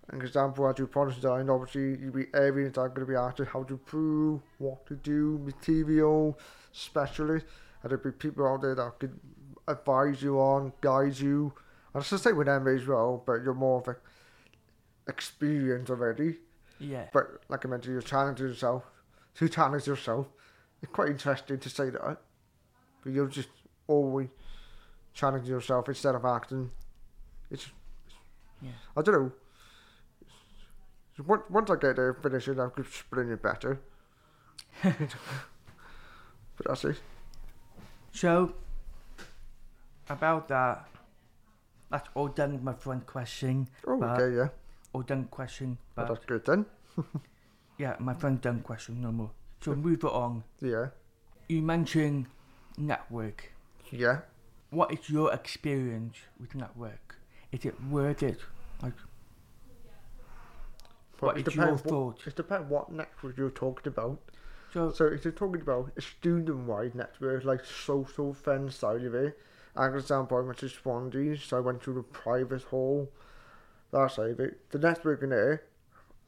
An example, I do product design, obviously, you be areas are going to be asked how to prove, what to do, material, specialists, and there'll be people out there that could advise you on, guide you. And it's the same with MA as well, but you're more of an experience already. Yeah. But like I mentioned, you're challenging yourself. To challenge yourself, it's quite interesting to say that. But you're just always challenging yourself instead of acting. It's, Yeah. I don't know. Once, once I get there, finishing, it, I could explain it better. but that's it. So, about that, that's all done with my front question. Oh, okay, yeah. All done question. But that's good then. yeah, my front done question, no more. So move it on. Yeah. You mentioned network. Yeah. What is your experience with network? Is it worth it? Like, But what it is your depends what, it depends what network you're talking about. So, So if you're talking about a student-wide network, like social friend side of it, an example, I went to Swansea, so I went to the private hall, that side of it. The networking there,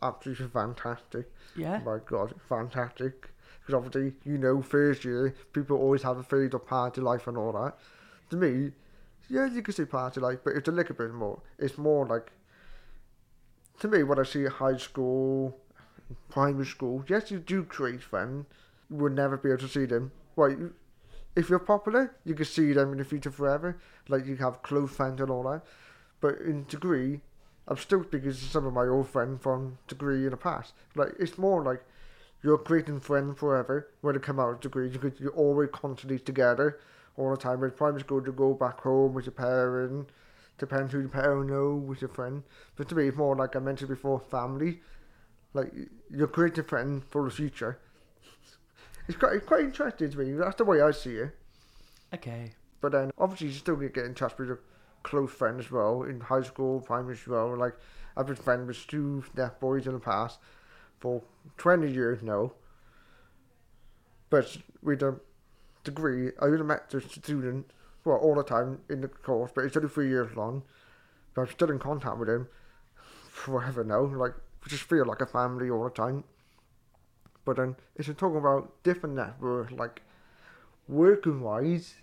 absolutely fantastic. yeah, oh My God, fantastic. Because obviously, you know, first year, people always have a phase of party life and all that. To me, yeah, you can see party life, but it's a little bit more. It's more like, to me, when I see high school, primary school, yes, you do create friends. You would never be able to see them. Well, if you're popular, you can see them in the future forever. Like you have close friends and all that. But in degree, I'm still speaking to some of my old friends from degree in the past. Like it's more like you're creating friends forever when they come out of degree because you're always constantly together all the time. It's probably good to go back home with your parent. Depends who your parent know with your friend. But to me, it's more like I mentioned before, family. Like you're creating friends for the future. It's quite, it's quite interesting to me. That's the way I see it. Okay. But then obviously you still need to get in touch with your close friends as well in high school, primary as well. Like I've been friends with two deaf boys in the past for twenty years now. But with a degree, I only met the student well all the time in the course, but it's only three years long. But I'm still in contact with him forever now. Like we just feel like a family all the time. But then you're talking about different networks, like working wise,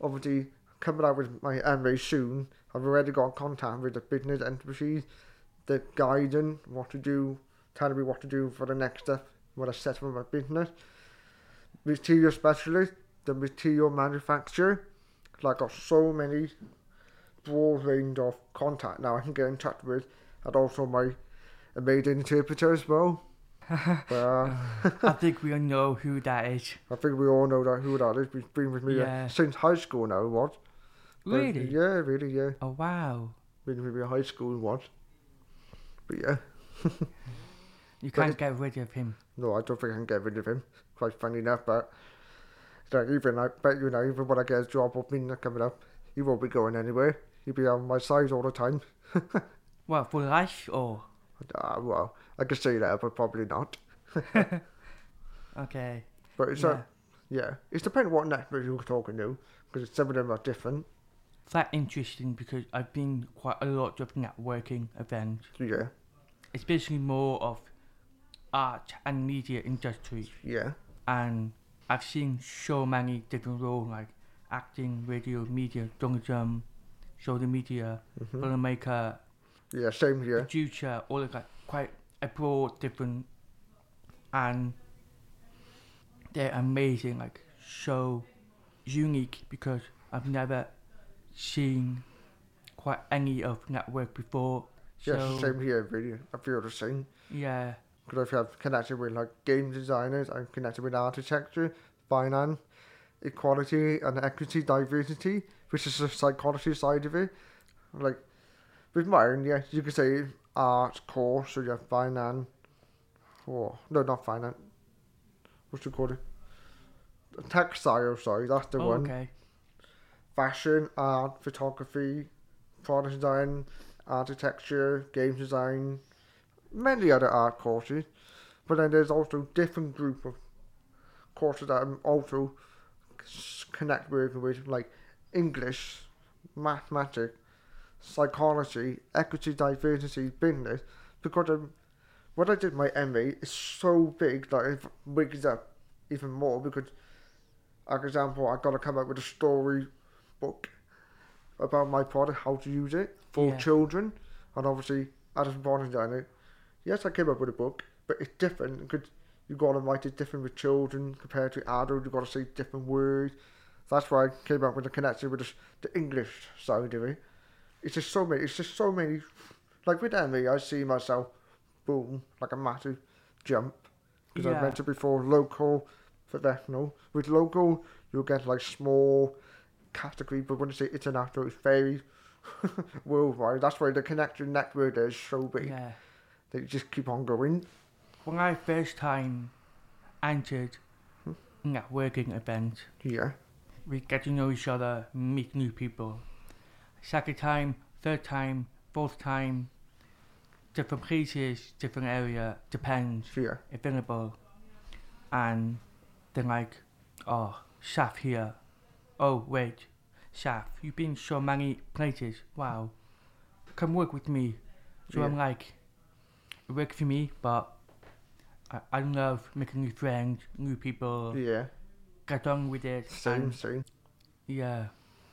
obviously coming out with my MA soon, I've already got contact with the business entities, the guiding what to do, telling me what to do for the next step when I set up my business. Material specialist, the material manufacturer. Like I've got so many broad range of contact now I can get in touch with, and also my amazing interpreter as well. uh, I think we all know who that is. I think we all know that who that is. He's been with me uh, Yeah. since high school now. What? But, Really? yeah, really, yeah. Oh wow. With me in high school. What? But yeah, You can't get rid of him. no, I don't think I can get rid of him. Quite funny enough, but like, even I bet you know, even when I get a job up in coming up, he won't be going anywhere. He'll be on my side all the time. Well, for life or Ah, well, I could say that, but probably not. okay. But it's yeah. uh, yeah, it's depending what network you're talking to, because some of them are different. That interesting because I've been quite a lot jumping at working events. Yeah, especially more of art and media industry. Yeah, and I've seen so many different roles like acting, radio, media, journalism, social media, hmm filmmaker, yeah, same here. producer, all of that. Quite a broad different and they're amazing, like so unique because I've never seen quite any of network before. Yeah, So same here. Really, I feel the same. yeah, Because I've connected with like game designers, I'm connected with architecture, finance, equality and equity, diversity, which is the psychology side of it. Like with mine, yeah, you could say art core, so you have finance. Oh no, not finance. What's it called? Textile, sorry, that's the oh, one. okay. Fashion, art, photography, product design, architecture, game design, many other art courses. But then there's also different group of courses that I'm also connect working with, like English, mathematics, psychology, equity, diversity, business. Because um, when I did my MA, it's so big that it wigs up even more because, for example, I've got to come up with a story book about my product, how to use it for Yeah. children, and obviously as a product designer, yes, I came up with a book, but it's different because you got to write it different with children compared to adults. You've got to say different words. That's why I came up with the connection with the, the English side of it. It's just so many. It's just so many. Like with Emmy, I see myself, boom, like a massive jump. Because I Yeah. mentioned before, local, professional. With local, you'll get like small category, but when I say international, it's very worldwide. That's why the connection network is so big Yeah. you just keep on going. When I first time entered Hmm. networking event, Yeah, we get to know each other, meet new people. Second time, third time, fourth time, different places, different area, depends, yeah, available. And then like, oh, Shaf here. Oh, wait, Shaf, you've been so many places. Wow. Come work with me. So I'm like, it works for me, but I, I love making new friends, new people, yeah. get on with it. Same, same. yeah,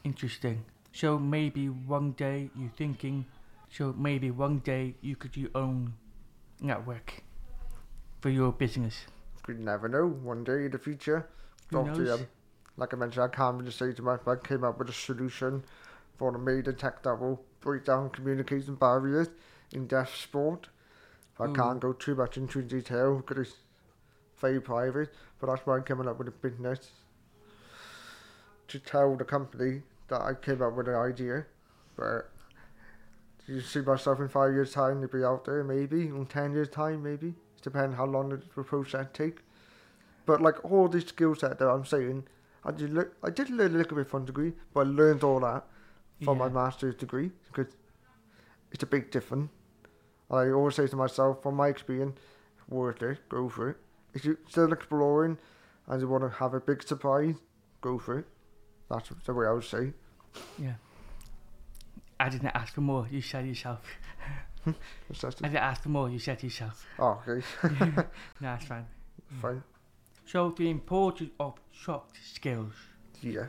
interesting. So maybe one day you're thinking, so maybe one day you could do your own network for your business. You never know. One day in the future, Who knows? Like I mentioned, I can't really say too much, but I came up with a solution for the made tech that will break down communication barriers in deaf sport. I Mm. can't go too much into detail because it's very private, but that's why I'm coming up with a business to tell the company that I came up with an idea. But do you see myself in five years' time to be out there, maybe in ten years' time, maybe. It depends how long the process take. But like all these skill set that I'm saying, I did look, I did learn a little bit from degree, but I learned all that from my master's degree because it's a big difference. I always say to myself, from my experience, worth it, go for it. If you're still exploring and you want to have a big surprise, go for it. That's the way I would say. Yeah. I didn't ask for more. You said yourself. I didn't ask for more. You said yourself. Oh, okay, no, that's fine. fine. So the importance of soft skills. Yeah.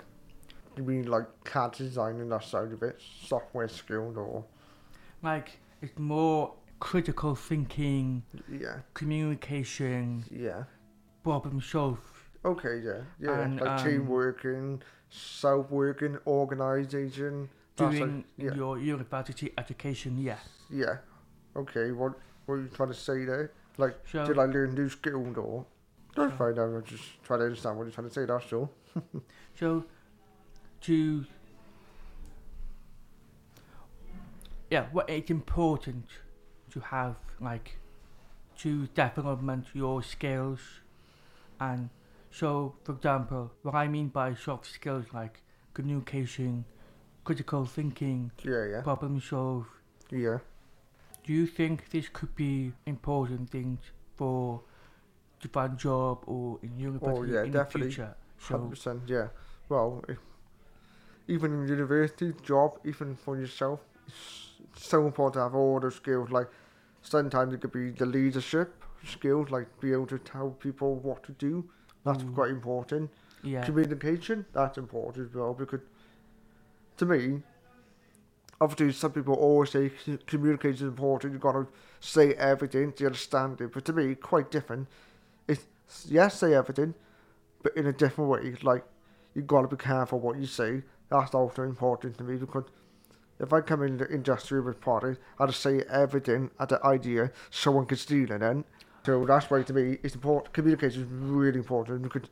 You mean like CAD design and that side of it, software skilled or Like it's more critical thinking, yeah, communication, yeah. problem solve. Okay, yeah, yeah. And, like um, team working, self working, organisation. Doing like- yeah. your university education, yeah. Yeah. Okay, what what are you trying to say there? Like, So did I learn new skills or? Don't Sure. find out. I'm just trying to understand what you're trying to say. That's all. So, to yeah, what it's important to have like to development your skills, and so for example, what I mean by soft skills like communication, critical thinking, Yeah, yeah, problem solve. yeah. Do you think this could be important things for to find job or in university yeah, in definitely. the future? So percent. Yeah. Well, if, even in university, job, even for yourself, it's so important to have all those skills. Like, sometimes it could be the leadership skills, like be able to tell people what to do. That's Mm. quite important. yeah, communication that's important as well because to me obviously some people always say communication is important you've got to say everything to understand it but to me quite different it's yes say everything but in a different way like you've got to be careful what you say that's also important to me because if I come in the industry with product, I just say everything at the idea someone can steal it then. So that's why to me it's important communication is really important because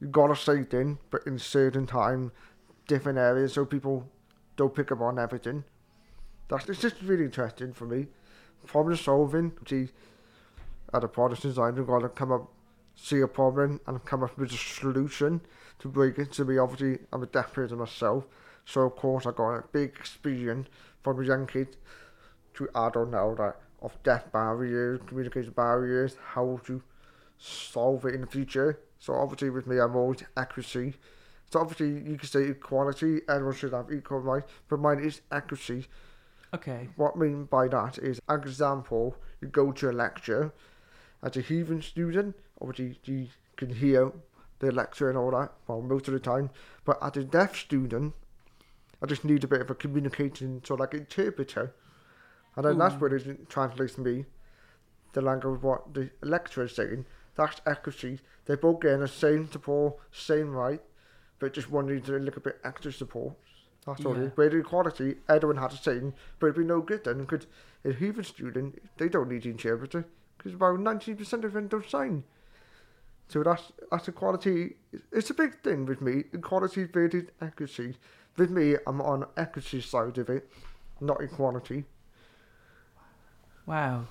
you gotta say things, but in certain time, different areas, so people don't pick up on everything. That's it's just really interesting for me. Problem solving, see, at a design, you've got to come up, see a problem, and come up with a solution to break it. To me, obviously, I'm a deaf person myself, so of course I got a big experience from a young kid to on now that of deaf barriers, communication barriers, how to solve it in the future. So obviously with me, I'm always accuracy. So obviously you can say equality, everyone should have equal rights, but mine is accuracy. okay, What I mean by that is, example, you go to a lecture as a heathen student, obviously you can hear the lecture and all that, well, most of the time, but as a deaf student, I just need a bit of a communication, so like interpreter. And then that's Ooh. where it translates to me, the language of what the lecturer is saying. That's accuracy. They're both getting the same support, same right, but just one needs a little bit extra support. That's all it Yeah. is. But the equality, everyone had the same, but it'd be no good then, because a heathen student, they don't need an interpreter, because about 90% of them don't sign. So that's that's equality. It's a big thing with me. Equality versus accuracy. With me, I'm on accuracy side of it, not equality. wow.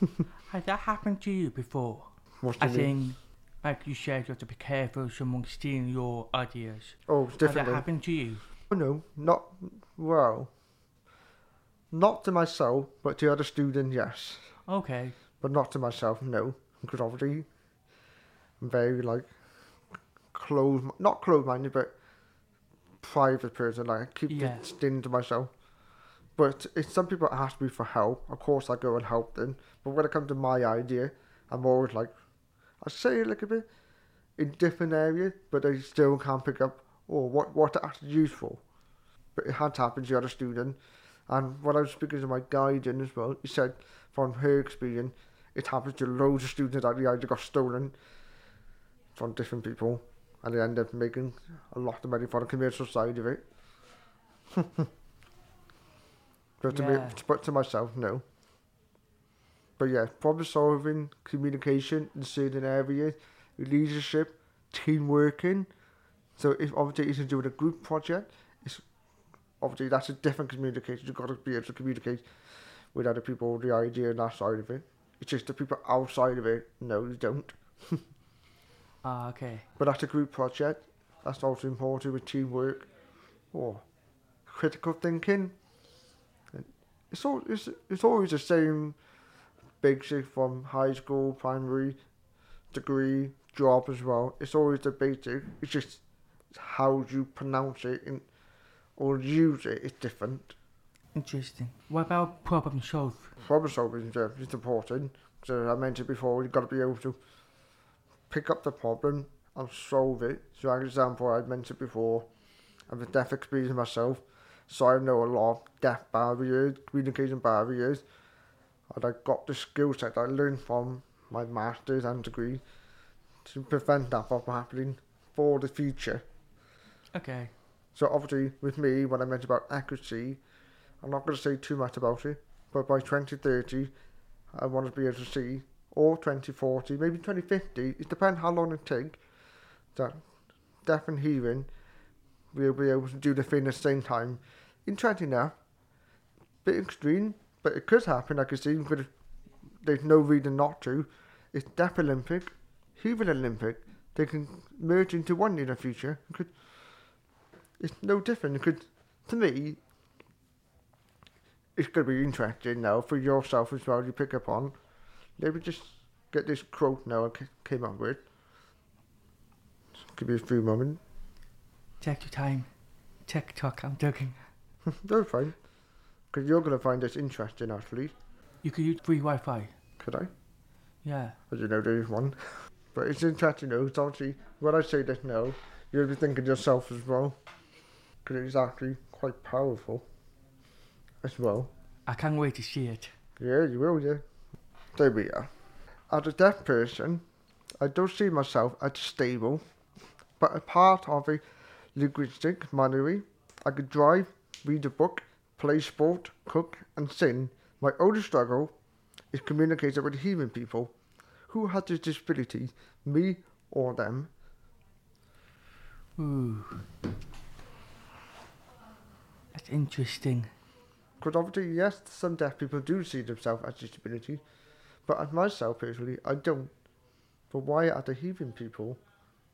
Has that happened to you before? What do I you mean? think, like you said, you have to be careful someone stealing your ideas. Oh, Has that definitely. happened to you? Oh, no, not well. Not to myself, but to other students, yes. Okay. But not to myself, no. Because obviously, I'm very like close, not close-minded, but private person. Like I keep Yeah. this thing to myself. But if some people ask me for help, of course I go and help them. But when it comes to my idea, I'm always like, I say like a little bit in different areas, but they still can't pick up. Oh, what what to actually use for? But it had happened happen to the other student. And when I was speaking to my guardian as well, he said from her experience, it happens to loads of students that the idea got stolen from different people. and they end up making a lot of money for the commercial side of it. but to, me, but to myself, no. But yeah, problem solving, communication in certain areas, leadership, team working. So if obviously it's doing a group project, it's obviously that's a different communication. You've got to be able to communicate with other people, the idea and that side of it. It's just the people outside of it, no, they don't. Ah, okay. But that's a group project. That's also important with teamwork or critical thinking. And It's all it's, it's always the same basic from high school, primary, degree, job as well. It's always the basic. It's just how you pronounce it and or use it is different. Interesting. What about problem solving? Problem solving is, uh, is important. So I mentioned before, you've got to be able to pick up the problem and solve it. So, an example I mentioned before, I have a deaf experience myself, so I know a lot of deaf barriers, communication barriers, and I got the skill set I learned from my master's and degree to prevent that from happening for the future. Okay. So obviously, with me, when I mentioned about accuracy, I'm not going to say too much about it. But by 2030, I want to be able to see, or 2040, maybe 2050. It depends how long it takes. That deaf and hearing will be able to do the thing at the same time. Interesting enough, bit extreme, but it could happen. I could see, but there's no reason not to. It's deaf Olympic, hearing Olympic. They can merge into one in the future. It could it's no different. It could, to me, it's going to be interesting now for yourself as well. You pick up on, maybe just get this quote now I came up with. Give me a few moments. Take your time. TikTok, I'm joking. No, fine. Because you're going to find this interesting, actually. You could use free Wi Fi. Could I? Yeah. As you know, there's one. But it's interesting, though. It's obviously, when I say this now, you'll be thinking yourself as well. Because it's actually quite powerful as well. I can't wait to see it. Yeah, you will, yeah. There we are. As a deaf person, I don't see myself as stable, but a part of a linguistic minority. I could drive, read a book, play sport, cook, and sing. My only struggle is communicating with human people. Who has this disability, me or them? Ooh. That's interesting. Because obviously, yes, some deaf people do see themselves as disability, but as myself personally, I don't. But why are the heathen people?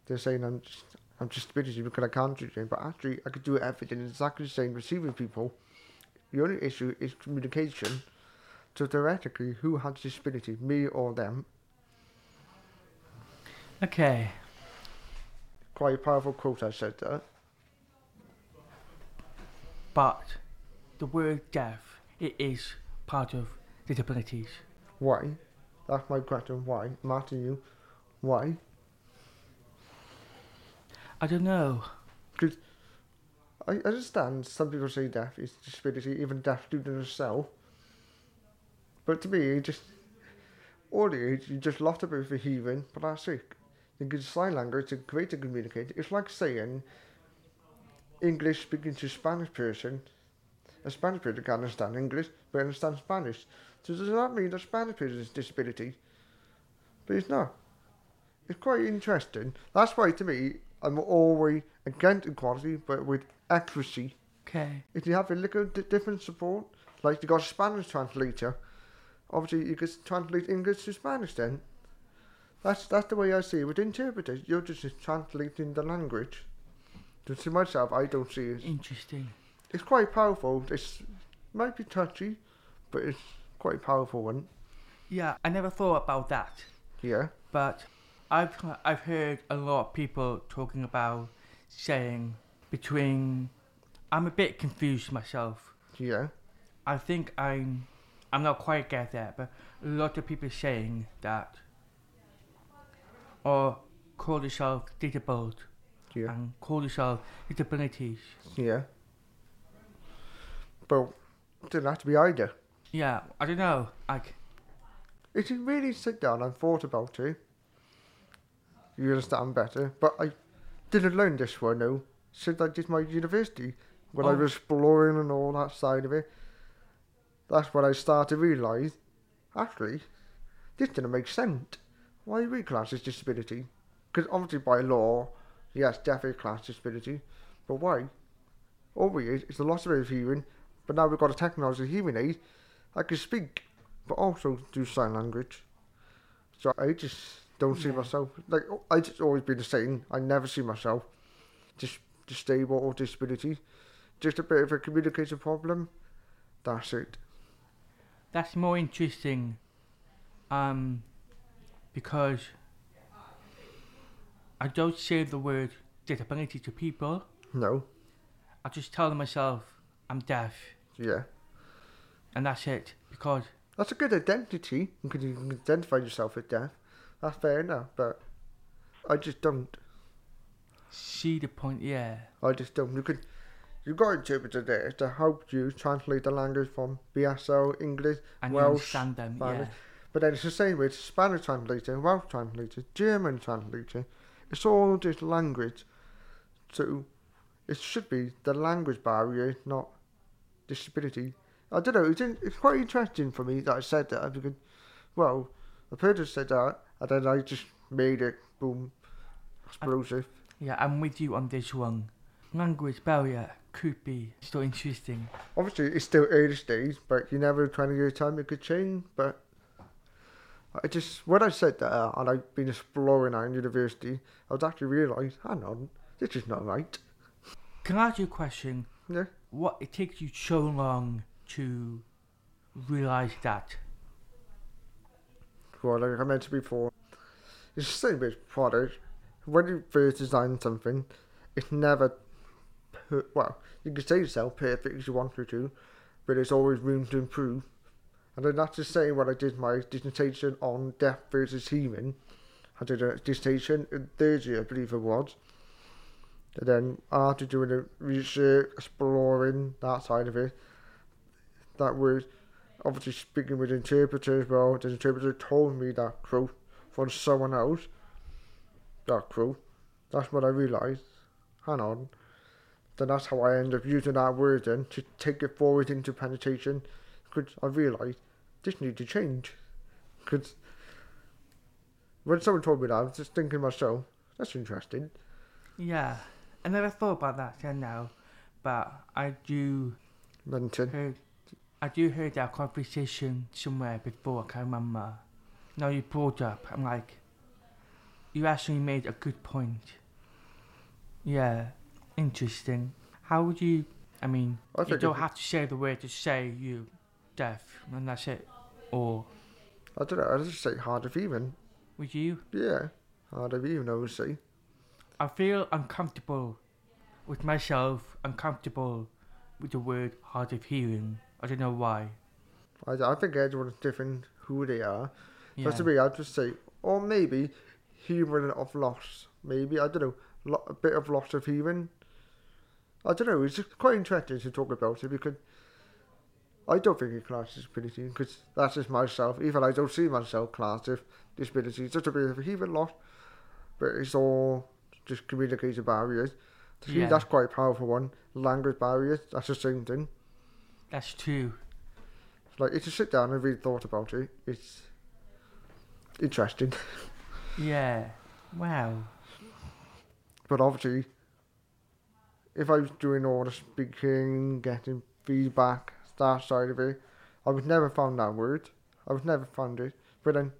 They're saying I'm just, I'm disability because I can't do anything, but actually I could do everything exactly the same heathen people. The only issue is communication. So theoretically, who has disability, me or them? Okay. Quite a powerful quote. I said that. But the word deaf, it is part of disabilities. Why? That's my question. Why? I'm asking you. Why? I don't know. Because I understand some people say deaf is disability, even deaf students themselves. But to me, it just all the age, you just lost a bit of a hearing, but that's it. Can sign language to great to communicate. It's like saying English speaking to Spanish person. A Spanish person can understand English, but understand Spanish. So does that mean that Spanish person is disability? But it's not. It's quite interesting. That's why to me, I'm always against equality, but with accuracy. Okay. If you have a little di- different support, like you got a Spanish translator, obviously you could translate English to Spanish then. That's that's the way I see it. With interpreters, you're just translating the language. To see myself, I don't see it. Interesting. It's quite powerful. It's might be touchy, but it's quite a powerful one. Yeah, I never thought about that. Yeah. But I've I've heard a lot of people talking about saying between. I'm a bit confused myself. Yeah. I think I'm I'm not quite get there, but a lot of people saying that or call yourself disabled Yeah. and call yourself disabilities. Yeah. But it didn't have to be either. Yeah, I don't know. Like If you really sit down and thought about it, you understand better. But I, didn't learn this one though since I did my university. When I Oh. was exploring and all that side of it, that's when I started to realise, actually, this didn't make sense. Why we class as disability? Because obviously by law, yes, definitely class disability, but why? All we is is the loss of hearing, but now we've got a technology hearing aid. I can speak, but also do sign language. So I just don't see myself like I just always been the same. I never see myself just disabled or disability. Just a bit of a communication problem. That's it. That's more interesting. Um, because I don't say the word disability to people. No. I just tell myself I'm deaf, Yeah. and that's it. Because That's a good identity. You can, you can identify yourself with deaf. That's fair enough, but I just don't. see the point, yeah, I just don't. You could, you've got interpreter there to help you translate the language from BSL English, and Welsh, understand them, yeah, but then it's the same with Spanish translator, Welsh translator, German translator. It's all just language. So it should be the language barrier, not disability. I don't know. It's, in, it's quite interesting for me that I said that I'm because, well, the person said that, and then I just made it boom, explosive. yeah. I'm with you on this one. Language barrier could be still interesting. Obviously, it's still early stage, but you never 20 year time it could change. But I just, when I said that, uh, and I've been exploring at university, I was actually realised, hang on, this is not right. Can I ask you a question? Yeah. What it takes you so long to realize that? Well, like I mentioned before, it's the same with product. When you first design something, it's never, per- well, you can say yourself perfect as you want it to, but there's always room to improve. And then that's the same when I did my dissertation on death versus hearing. I did a dissertation in third year, I believe it was. And then after doing the research, exploring that side of it, that was obviously speaking with the interpreter as well. The interpreter told me that quote from someone else. That quote. That's what I realised, hang on. Then that's how I end up using that word then to take it forward into penetration. Because I realised this needs to change. Because when someone told me that, I was just thinking myself, that's interesting. Yeah, I never thought about that till now, but I do heard, I do heard that conversation somewhere before. I can't remember. Now you brought up, I'm like, you actually made a good point. Yeah, interesting. How would you? I mean, I you don't have to say the word to say you deaf, and that's it. Or I don't know, I just say hard of hearing. would you? Yeah, hard of hearing, I would say. I feel uncomfortable with myself, uncomfortable with the word hard of hearing. I don't know why. I, I think everyone's different who they are. Yeah. But to me, I'd just say, or maybe hearing of loss. Maybe, I don't know, lo- a bit of loss of hearing. I don't know, it's quite interesting to talk about it because I don't think it classes disability because that's just myself. Even I don't see myself class as disability. It's just a bit of a hearing loss, but it's all just communication barriers. To me, that's quite a powerful one. Language barriers, that's the same thing. That's true. Like, if you sit down and really thought about it, it's interesting. Yeah. Wow. But obviously, if I was doing all the speaking, getting feedback, that side of it, I would never found that word. I would never found it. But then,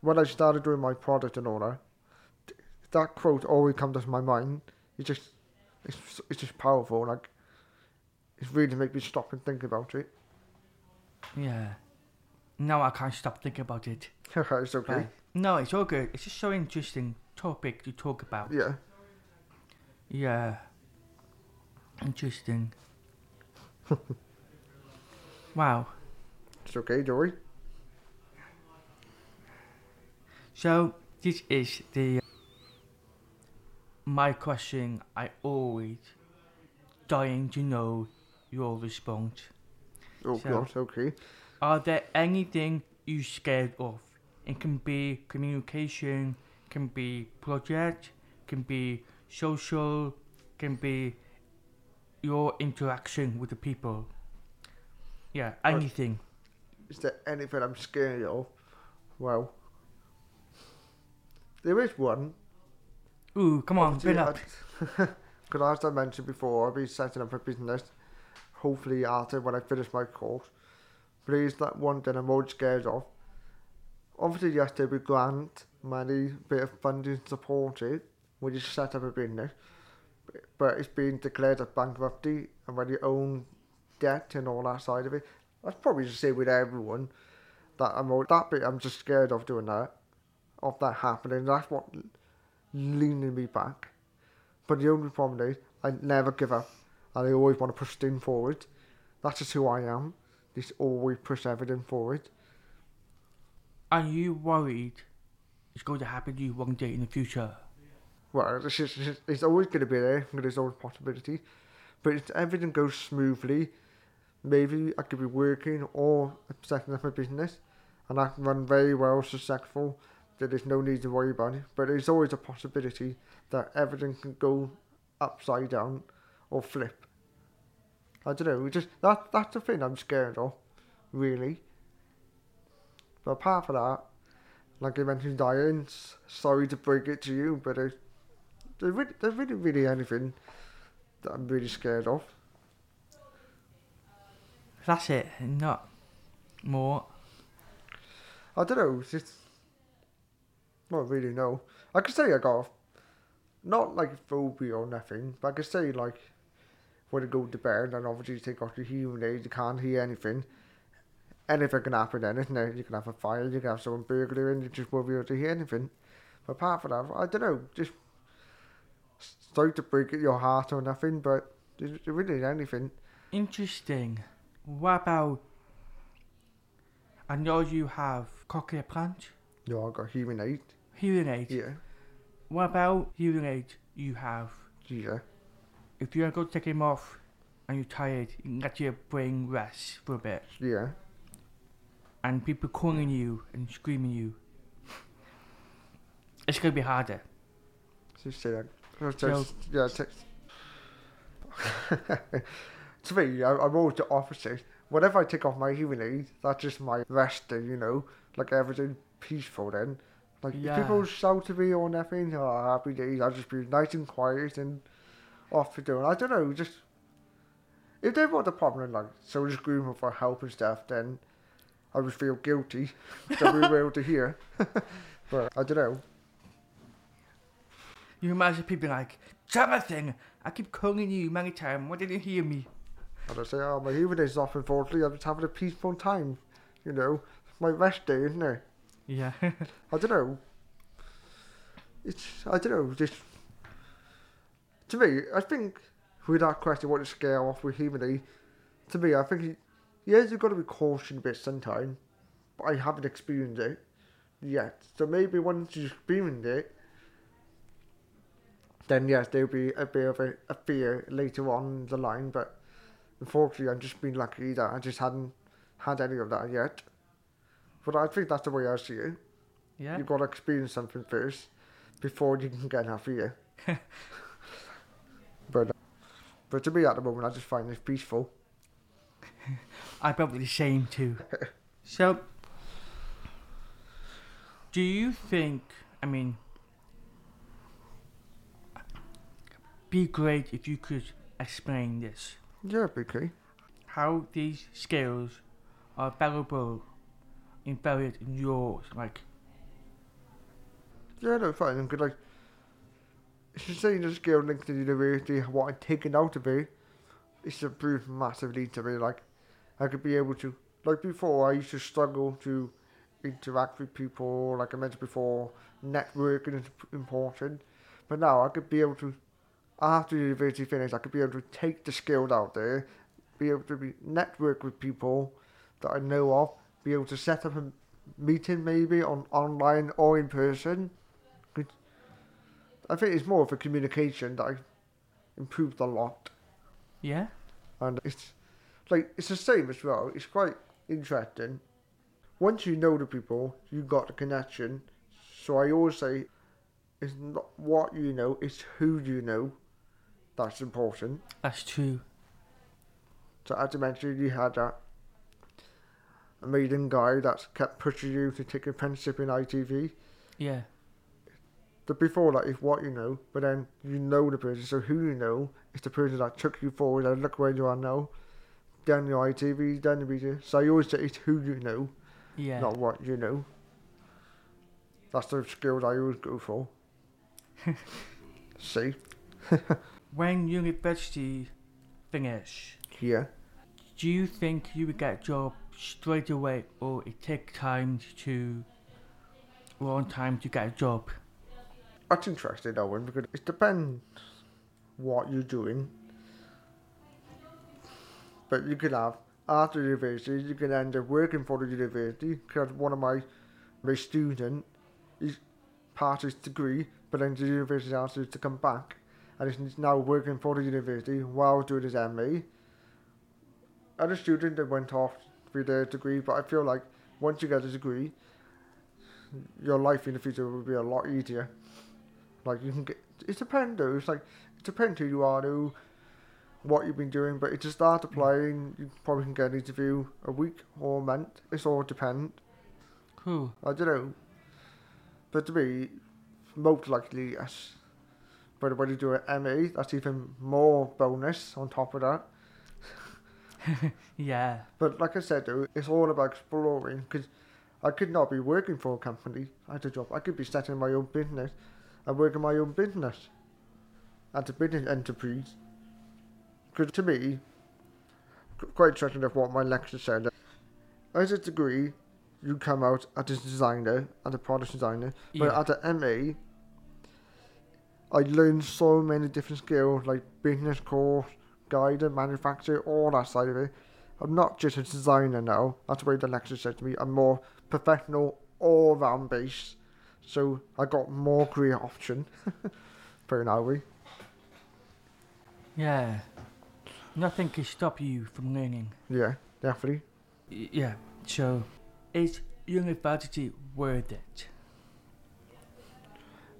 when I started doing my product and all that, th- that quote always comes to my mind. It's just, it's, it's just powerful. Like, it's really make me stop and think about it. Yeah. Now I can't stop thinking about it. it's okay. Right. No, it's all good. It's just so interesting topic to talk about. Yeah. Yeah. Interesting. wow. It's okay, Joey. So this is the my question. I always dying to know your response. Oh, So- gosh, okay. Are there anything you scared of? It can be communication, can be project, can be social, can be your interaction with the people. Yeah, anything. Is there anything I'm scared of? Well, there is one. Ooh, come on, build up. Because as I mentioned before, I'll be setting up a business. Hopefully after when I finish my course. Is that one thing I'm most scared of. Obviously, yes, there'll be grant, money, a bit of funding supported when you set up a business. But it's being declared a bankruptcy and when you own debt and all that side of it. That's probably the same with everyone. That I'm al- that bit I'm just scared of doing that, of that happening. That's what leaning me back. But the only problem is I never give up, and I always want to push things forward. That's just who I am. Just always push everything forward. Are you worried it's going to happen to you one day in the future? Well, it's, just, it's, it's always going to be there. There's always possibility. But if everything goes smoothly, maybe I could be working or setting up a business, and I can run very well, successful. That there's no need to worry about it. But there's always a possibility that everything can go upside down or flip. I don't know. it Just that that's the thing I'm scared of, really. But apart from that, like I mentioned, dying. Sorry to break it to you, but there's really, there's really, really anything that I'm really scared of. That's it, not more. I don't know. It's just not really know. I could say I got not like phobia or nothing, but I could say like when I go to bed and obviously you take off your hearing aid, you can't hear anything. Anything can happen then, isn't it? You can have a fire, you can have someone burglar and you just won't be able to hear anything. But apart from that, I don't know. Just sorry to break it your heart or nothing, but there really anything. Interesting. What about? I know you have cochlear plant, You know, I got hearing aid. Hearing aid. Yeah, What about hearing aid you have? yeah. If you're going to take him off and you're tired, you can let your brain rest for a bit. Yeah. And people calling you and screaming you. It's going to be harder. Just say that. Just, So- yeah, t- to me, I, I'm always the opposite. Whenever I take off my hearing aid, that's just my resting, you know, like everything peaceful then. Like if people shout at me or nothing, oh, happy days, I'll just be nice and quiet and off to doing. I don't know, just if they want a problem, like someone screaming for help and stuff, then I would feel guilty that we were able to hear. but I don't know. You imagine people like, Johnathan, I keep calling you many times. Why didn't you hear me? And I say, oh, my hearing aid's off, unfortunately. I'm just having a peaceful time. You know, it's my rest day, isn't it? Yeah. I don't know. It's, I don't know, just. To me, I think with that question, what to scare off with aid, to me, I think, yes, you've got to be cautious a bit sometimes, but I haven't experienced it yet. So maybe once you experience it, then yes, there'll be a bit of a, a fear later on the line, but unfortunately, I've just been lucky that I just hadn't had any of that yet. But I think that's the way I see it. Yeah. You've got to experience something first before you can get that fear. but, but to me at the moment, I just find it peaceful. I'm probably the same too. so, do you think? I mean, be great if you could explain this. Yeah, BK. How these skills are valuable, embedded in yours. Like, Yeah, no, fine. I'm good. Like, you're saying the skill linked to the university, what I'm taking out of it, it's improved massively to me. Like, I could be able to, like before, I used to struggle to interact with people. Like I mentioned before, networking is important. But now I could be able to, after university finish, I could be able to take the skills out there, be able to be network with people that I know of, be able to set up a meeting maybe on online or in person. I think it's more of a communication that I improved a lot, yeah, and it's like it's the same as well. It's quite interesting. Once you know the people, you got the connection. So I always say, it's not what you know, it's who you know. That's important. That's true. So as I mentioned, you had that amazing guy that kept pushing you to take apprenticeship in ITV. Yeah. But before that is what you know, but then you know the person, so who you know is the person that took you forward and look where you are now. Then your ITV, then the media. So you always say it's who you know, Yeah. not what you know. That's the skills I always go for. See? When university finish, Yeah. do you think you would get a job straight away or it take time to long time to get a job? That's interesting, one, because it depends what you're doing. But you could have, after university, you can end up working for the university, because one of my, my student, he's passed his degree, but then the university asked him to come back, and he's now working for the university while doing his MA. Other student that went off with their degree, but I feel like once you get a degree, your life in the future will be a lot easier. Like you can get, it depends though. It's like it depends who you are, though, what you've been doing. But if you start mm. applying, you probably can get an interview a week or a month. It's all depend. Cool. I don't know. But to me, most likely yes. But when you do an MA, that's even more bonus on top of that. Yeah. But like I said, though, it's all about exploring because I could not be working for a company at a job. I could be starting my own business and working my own business at a business enterprise. Because to me, quite interesting of what my lecturer said. As a degree, you come out as a designer, as a product designer, but Yeah. at an MA, I learned so many different skills like business course, guidance, manufacture, all that side of it. I'm not just a designer now. That's the way the lecturer said to me. I'm more professional, all round base. So I got more career option. Put it that. Yeah. Nothing can stop you from learning. Yeah, definitely. Y- Yeah. So, is university worth it?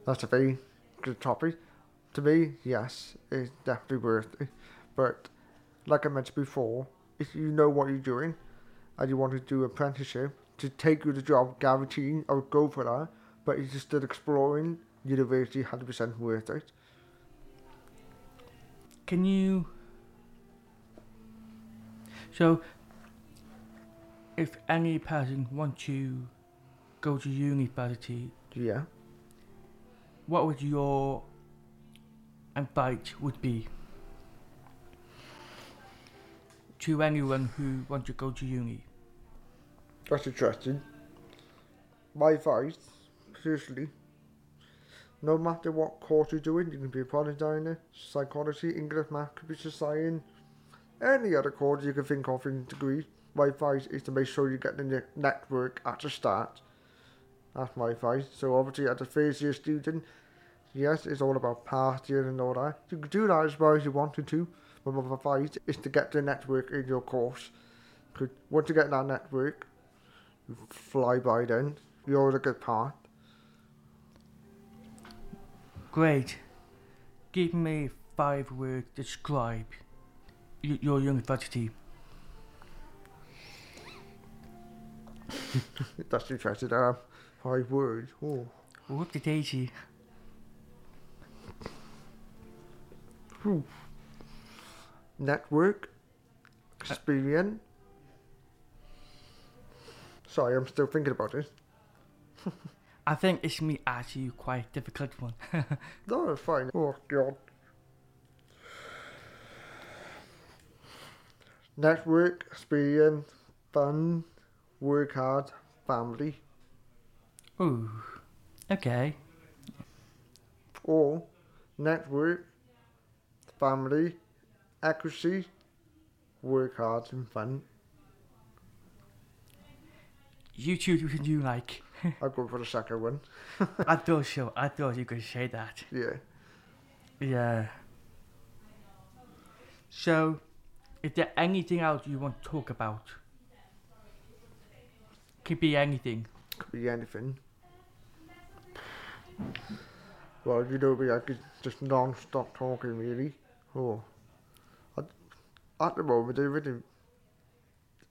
That's a very good topic. To me, yes, it's definitely worth it. But like I mentioned before, if you know what you're doing and you want to do apprenticeship to take you the job guaranteeing, I would go for that. But if you're still exploring, university 100% worth it. Can you? So, if any person wants to go to university, Yeah. what would your advice would be to anyone who wants to go to uni? That's interesting. My advice, seriously, no matter what course you're doing, you can be a product designer, psychology, English, math, computer science, any other course you can think of in degree. My advice is to make sure you get the network at the start. That's my advice. So obviously, as a first year student, yes, it's all about partying and all that. You can do that as well as you wanted to. But my advice is to get the network in your course. 'Cause once you get that network, you fly by then. You're on a good path. Great. Give me five words to describe your university. That's interesting. Um, five words. Oh. Whoop the daisy. Network. Experience. Sorry, I'm still thinking about this. I think it's me asking you quite difficult one. No, it's fine. Oh, God. Network, experience, fun, work hard, family, Ooh. Okay. or network, family, accuracy, work hard, and fun. You choose which one you like. I'll go for the second one. I thought so. I thought you could say that. Yeah. Yeah. So, is there anything else you want to talk about? Could be anything. Could be anything. Well, you know me, I could just non-stop talking, really. Oh. At the moment, there isn't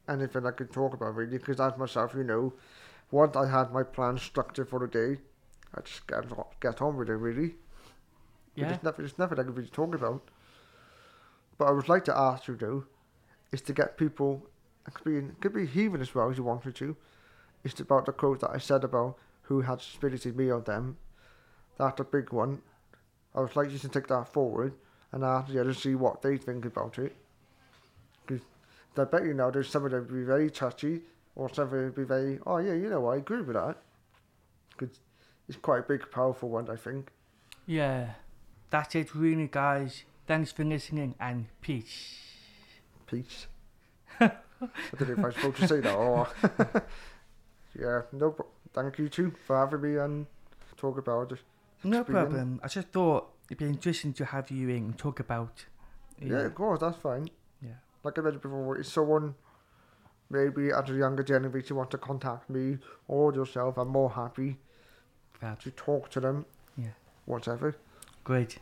anything I can talk about, really, because as myself, you know, once I had my plan structured for the day, I just get, on- get on with it, really. Yeah. There's nothing, there's nothing I can really talk about. But I would like to ask you, though, is to get people, it could be, it could be heathen as well, as you wanted to, it's about the quote that I said about who had spirited me on them. That's a big one. I would like you to take that forward and ask the others to see what they think about it. I bet you now there's some of them be very touchy, or some of them be very, oh yeah, you know, I agree with that. Because it's quite a big, powerful one, I think. Yeah. That's it, really, guys. Thanks for listening and peace. Peace. I don't know if I'm supposed to say that or. yeah, no, thank you too for having me and talk about it. No problem. I just thought it'd be interesting to have you in and talk about. Yeah, of course, that's fine. Like I mentioned before, if someone maybe at a younger generation want to contact me or yourself, I'm more happy Fab. to talk to them. Yeah. Whatever. Great.